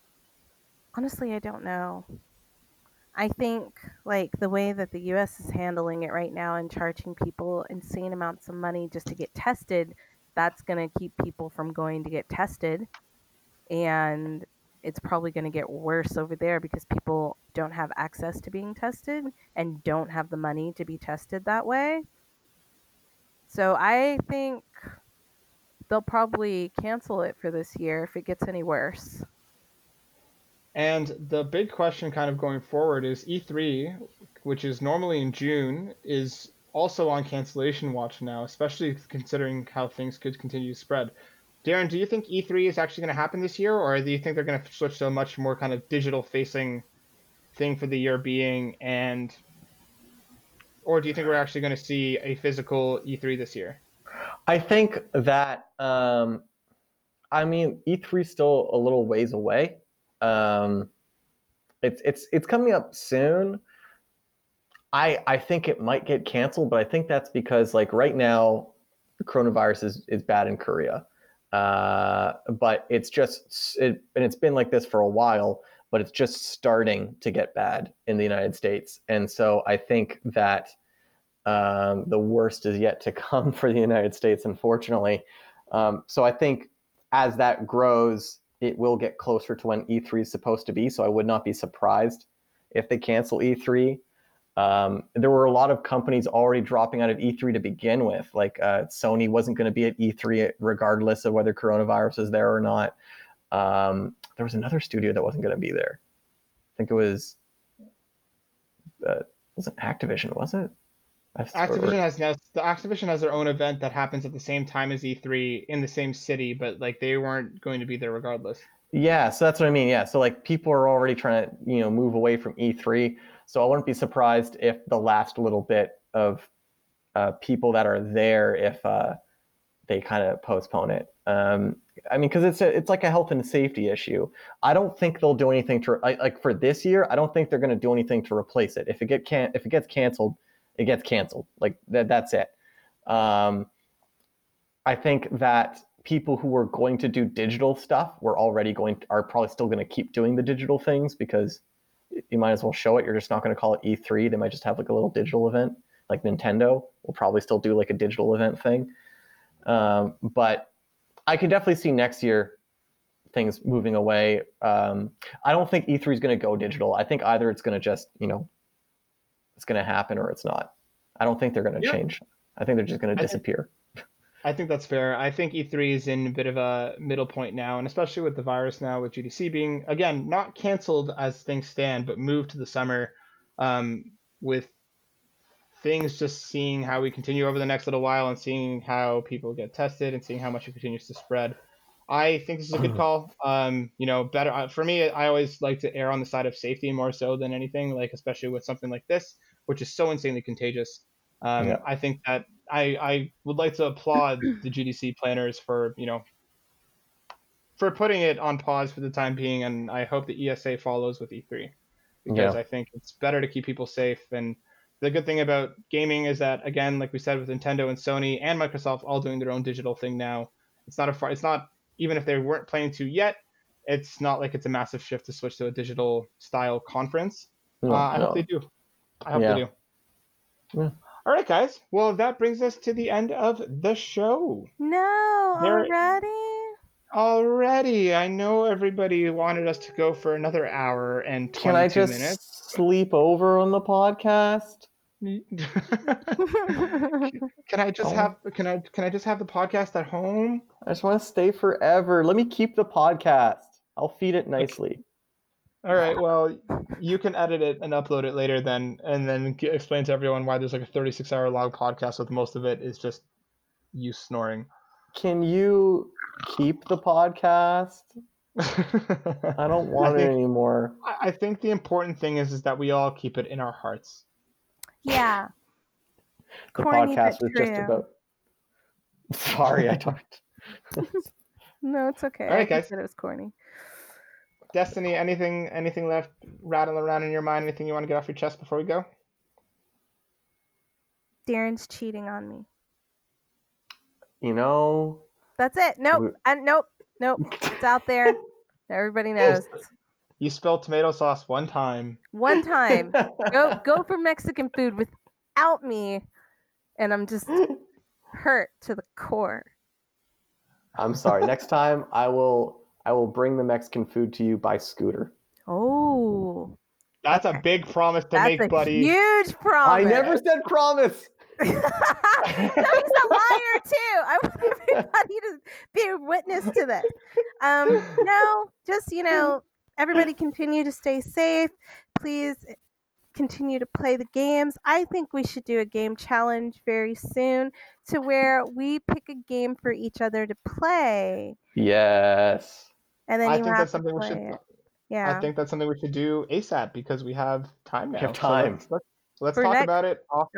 honestly, I don't know. I think like the way that the U.S. is handling it right now and charging people insane amounts of money just to get tested, that's going to keep people from going to get tested, and it's probably going to get worse over there because people don't have access to being tested and don't have the money to be tested that way. So I think they'll probably cancel it for this year if it gets any worse. And the big question kind of going forward is E3, which is normally in June, is also on cancellation watch now, especially considering how things could continue to spread. Darren, do you think E3 is actually going to happen this year, or do you think they're going to switch to a much more kind of digital facing thing for the year being, and or do you think we're actually going to see a physical E3 this year? I think that um, I mean E3 is still a little ways away. Um, it's it's it's coming up soon. I I think it might get canceled, but I think that's because like right now, coronavirus is is bad in Korea. Uh, but it's just it, and it's been like this for a while but it's just starting to get bad in the united states and so i think that um, the worst is yet to come for the united states unfortunately um, so i think as that grows it will get closer to when e3 is supposed to be so i would not be surprised if they cancel e3 Um, there were a lot of companies already dropping out of E3 to begin with. Like uh, Sony wasn't going to be at E3 regardless of whether coronavirus is there or not. Um, there was another studio that wasn't going to be there. I think it was uh, wasn't Activision, was it? Activision has now the Activision has their own event that happens at the same time as E3 in the same city, but like they weren't going to be there regardless. Yeah, so that's what I mean. Yeah, so like people are already trying to you know move away from E3. So I wouldn't be surprised if the last little bit of uh, people that are there, if uh, they kind of postpone it. Um, I mean, because it's a, it's like a health and safety issue. I don't think they'll do anything to like for this year. I don't think they're going to do anything to replace it. If it get can if it gets canceled, it gets canceled. Like that that's it. Um, I think that people who were going to do digital stuff were already going to, are probably still going to keep doing the digital things because you might as well show it. You're just not going to call it E3. They might just have like a little digital event. Like Nintendo will probably still do like a digital event thing. Um, but I can definitely see next year things moving away. Um, I don't think E3 is going to go digital. I think either it's going to just, you know, it's going to happen or it's not. I don't think they're going to yeah. change. I think they're just going to disappear. I think that's fair. I think E3 is in a bit of a middle point now, and especially with the virus now, with GDC being again not canceled as things stand, but moved to the summer, um, with things just seeing how we continue over the next little while and seeing how people get tested and seeing how much it continues to spread. I think this is a good call. Um, you know, better uh, for me. I always like to err on the side of safety more so than anything. Like especially with something like this, which is so insanely contagious. Um, yeah. I think that I, I would like to applaud the GDC planners for you know for putting it on pause for the time being, and I hope the ESA follows with E3 because yeah. I think it's better to keep people safe. And the good thing about gaming is that again, like we said with Nintendo and Sony and Microsoft all doing their own digital thing now. It's not a far, it's not even if they weren't planning to yet. It's not like it's a massive shift to switch to a digital style conference. No, uh, I no. hope they do. I hope yeah. they do. Yeah. All right, guys. Well, that brings us to the end of the show. No, there... already? Already. I know everybody wanted us to go for another hour and 22 Can I just minutes. sleep over on the podcast? can I just oh. have can I can I just have the podcast at home? I just want to stay forever. Let me keep the podcast. I'll feed it nicely. All right. Well, you can edit it and upload it later, then, and then explain to everyone why there's like a 36 hour long podcast with most of it is just you snoring. Can you keep the podcast? I don't want I think, it anymore. I think the important thing is is that we all keep it in our hearts. Yeah. the Corny, podcast was just about. Sorry, I talked. no, it's okay. All right, I guys. Said it was corny. Destiny, anything anything left rattling around in your mind? Anything you want to get off your chest before we go? Darren's cheating on me. You know. That's it. Nope. I, uh, nope. Nope. It's out there. Everybody knows. You spilled tomato sauce one time. One time. go go for Mexican food without me, and I'm just hurt to the core. I'm sorry. Next time I will I will bring the Mexican food to you by scooter. Oh. That's a big promise to That's make, a buddy. Huge promise. I never said promise. He's a liar too. I want everybody to be a witness to this. Um, no, just you know, everybody continue to stay safe. Please continue to play the games. I think we should do a game challenge very soon to where we pick a game for each other to play. Yes. And then I you think have that's something we should. It. Yeah. I think that's something we should do ASAP because we have time now. We have time. So let's, let's, let's talk next... about it. Off...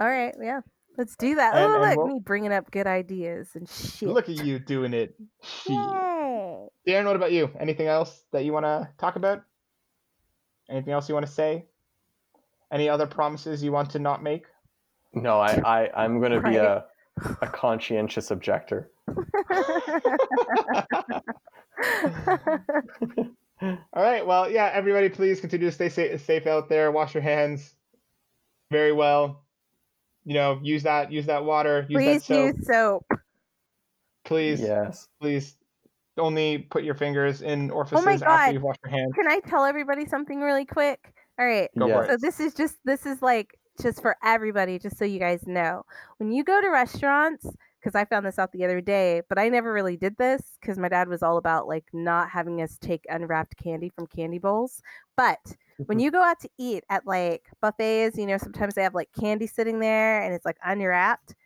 All right. Yeah. Let's do that. And, oh, look, we'll... me bringing up good ideas and shit. Look at you doing it. Darren, what about you? Anything else that you want to talk about? Anything else you want to say? Any other promises you want to not make? No, I, I I'm going to be a a conscientious objector. All right. Well, yeah. Everybody, please continue to stay safe, safe out there. Wash your hands very well. You know, use that use that water. Use please that soap. use soap. Please. Yes. Please. Only put your fingers in oh orifices oh after you wash your hands. Can I tell everybody something really quick? All right. Go Yeah. for So this is just this is like just for everybody, just so you guys know. When you go to restaurants, because I found this out the other day, but I never really did this because my dad was all about like not having us take unwrapped candy from candy bowls. But when you go out to eat at like buffets, you know, sometimes they have like candy sitting there and it's like unwrapped.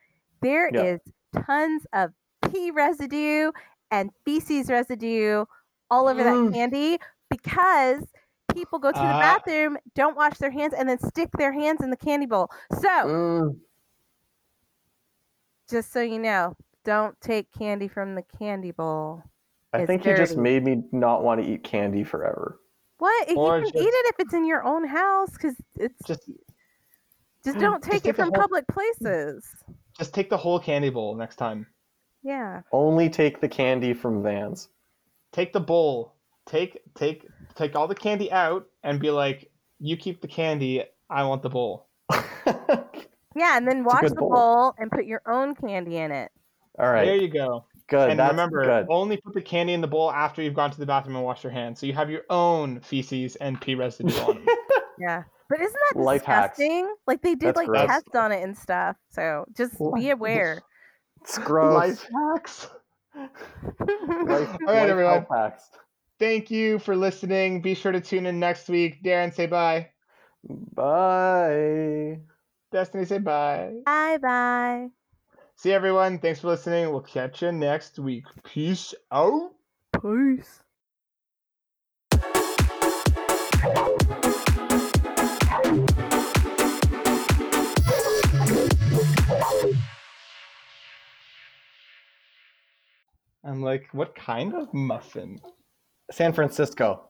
There is Yeah. tons of pee residue and feces residue all over Mm. that candy because people go to the Ah. bathroom, don't wash their hands, and then stick their hands in the candy bowl. So, Mm, just so you know, don't take candy from the candy bowl. I It's think you just made me not want to eat candy forever. What? Or you can just- eat it if it's in your own house because it's just, Just don't take take it the from whole- public places. just take the whole candy bowl next time. Yeah. Only take the candy from Vans. Take the bowl. Take take take all the candy out and be like, you keep the candy. I want the bowl. Yeah, and then wash the bowl. bowl and put your own candy in it. All right. There you go. good. and That's remember, good. only put the candy in the bowl after you've gone to the bathroom and washed your hands. So you have your own feces and pee residue on them. Yeah. But isn't that Life hacks. disgusting? Like they did That's like gross. tests on it and stuff. So just be aware. It's gross. Life hacks. Life, All right, life everyone. hacks. Thank you for listening. Be sure to tune in next week. Darren, say bye. Bye. Destiny, say bye. bye bye. See everyone. Thanks for listening. We'll catch you next week. Peace out. Peace. I'm like, what kind of muffin? San Francisco.